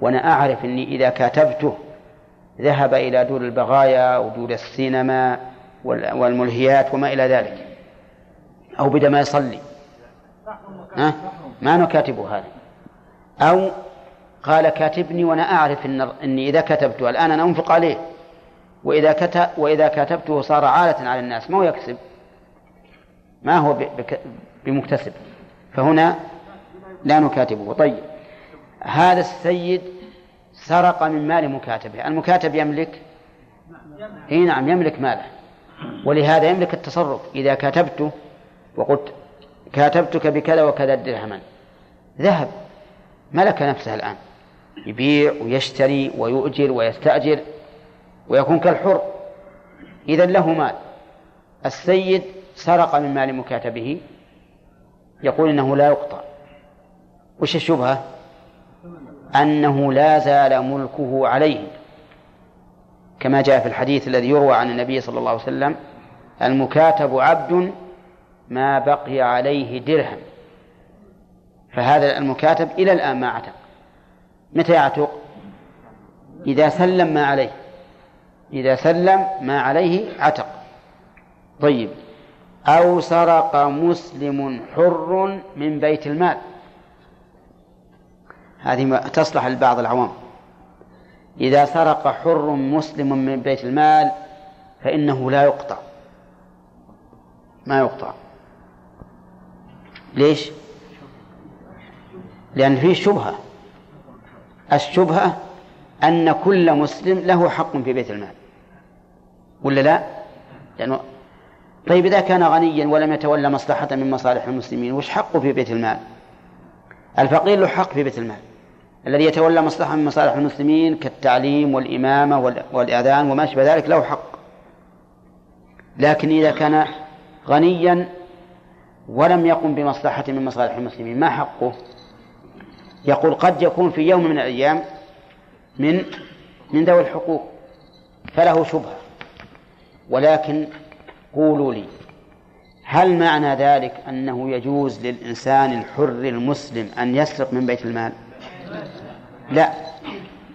وأنا أعرف أني إذا كاتبته ذهب إلى دور البغايا ودور السينما والملهيات وما إلى ذلك. أو بدأ ما يصلي. ها؟ ما نكاتب هذا. أو قال كاتبني وأنا أعرف إن إني إذا كتبته. الآن أنا أنفق عليه. وإذا كتب وإذا كتبته صار عالة على الناس. ما هو يكسب؟ ما هو بمكتسب. فهنا لا نكاتبه. طيب. هذا السيد سرق من مال مكاتبه. المكاتب يملك؟ إي نعم يملك ماله. ولهذا يملك التصرف. إذا كاتبته وقلت كاتبتك بكذا وكذا درهما ذهب ملك نفسه الآن. يبيع ويشتري ويؤجر ويستأجر ويكون كالحر. إذا له مال. السيد سرق من مال مكاتبه. يقول إنه لا يقطع. وش الشبهة؟ أنه لا زال ملكه عليه كما جاء في الحديث الذي يروى عن النبي صلى الله عليه وسلم المكاتب عبد ما بقي عليه درهم. فهذا المكاتب إلى الآن ما عتق. متى يعتق؟ إذا سلم ما عليه. إذا سلم ما عليه عتق. طيب. أو سرق مسلم حر من بيت المال. هذه تصلح لبعض العوام إذا سرق حر مسلم من بيت المال فإنه لا يقطع ما يقطع ليش؟ لأن فيه شبهة الشبهة أن كل مسلم له حق في بيت المال ولا لا؟ لأنه طيب إذا كان غنيا ولم يتولى مصلحة من مصالح المسلمين وش حقه في بيت المال؟ الفقير له حق في بيت المال الذي يتولى مصلحة من مصالح المسلمين كالتعليم والإمامة والإذان وما أشبه ذلك له حق. لكن إذا كان غنيا ولم يقم بمصلحة من مصالح المسلمين ما حقه؟ يقول قد يكون في يوم من الأيام من من ذوي الحقوق فله شبهة. ولكن قولوا لي هل معنى ذلك أنه يجوز للإنسان الحر المسلم أن يسرق من بيت المال؟ لا.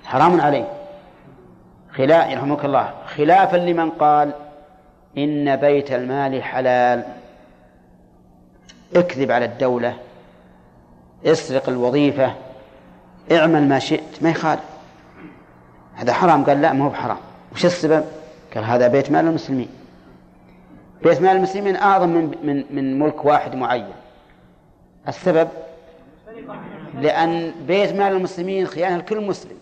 حرام عليه خلاف يرحمك الله. خلافا لمن قال إن بيت المال حلال. اكذب على الدولة. اسرق الوظيفة. اعمل ما شئت. ما يخالف. هذا حرام. قال لا ما هو بحرام. وش السبب؟ قال هذا بيت مال المسلمين. بيت مال المسلمين أعظم من من من ملك واحد معين. السبب؟ لأن بيت مال المسلمين خيانة لكل مسلم.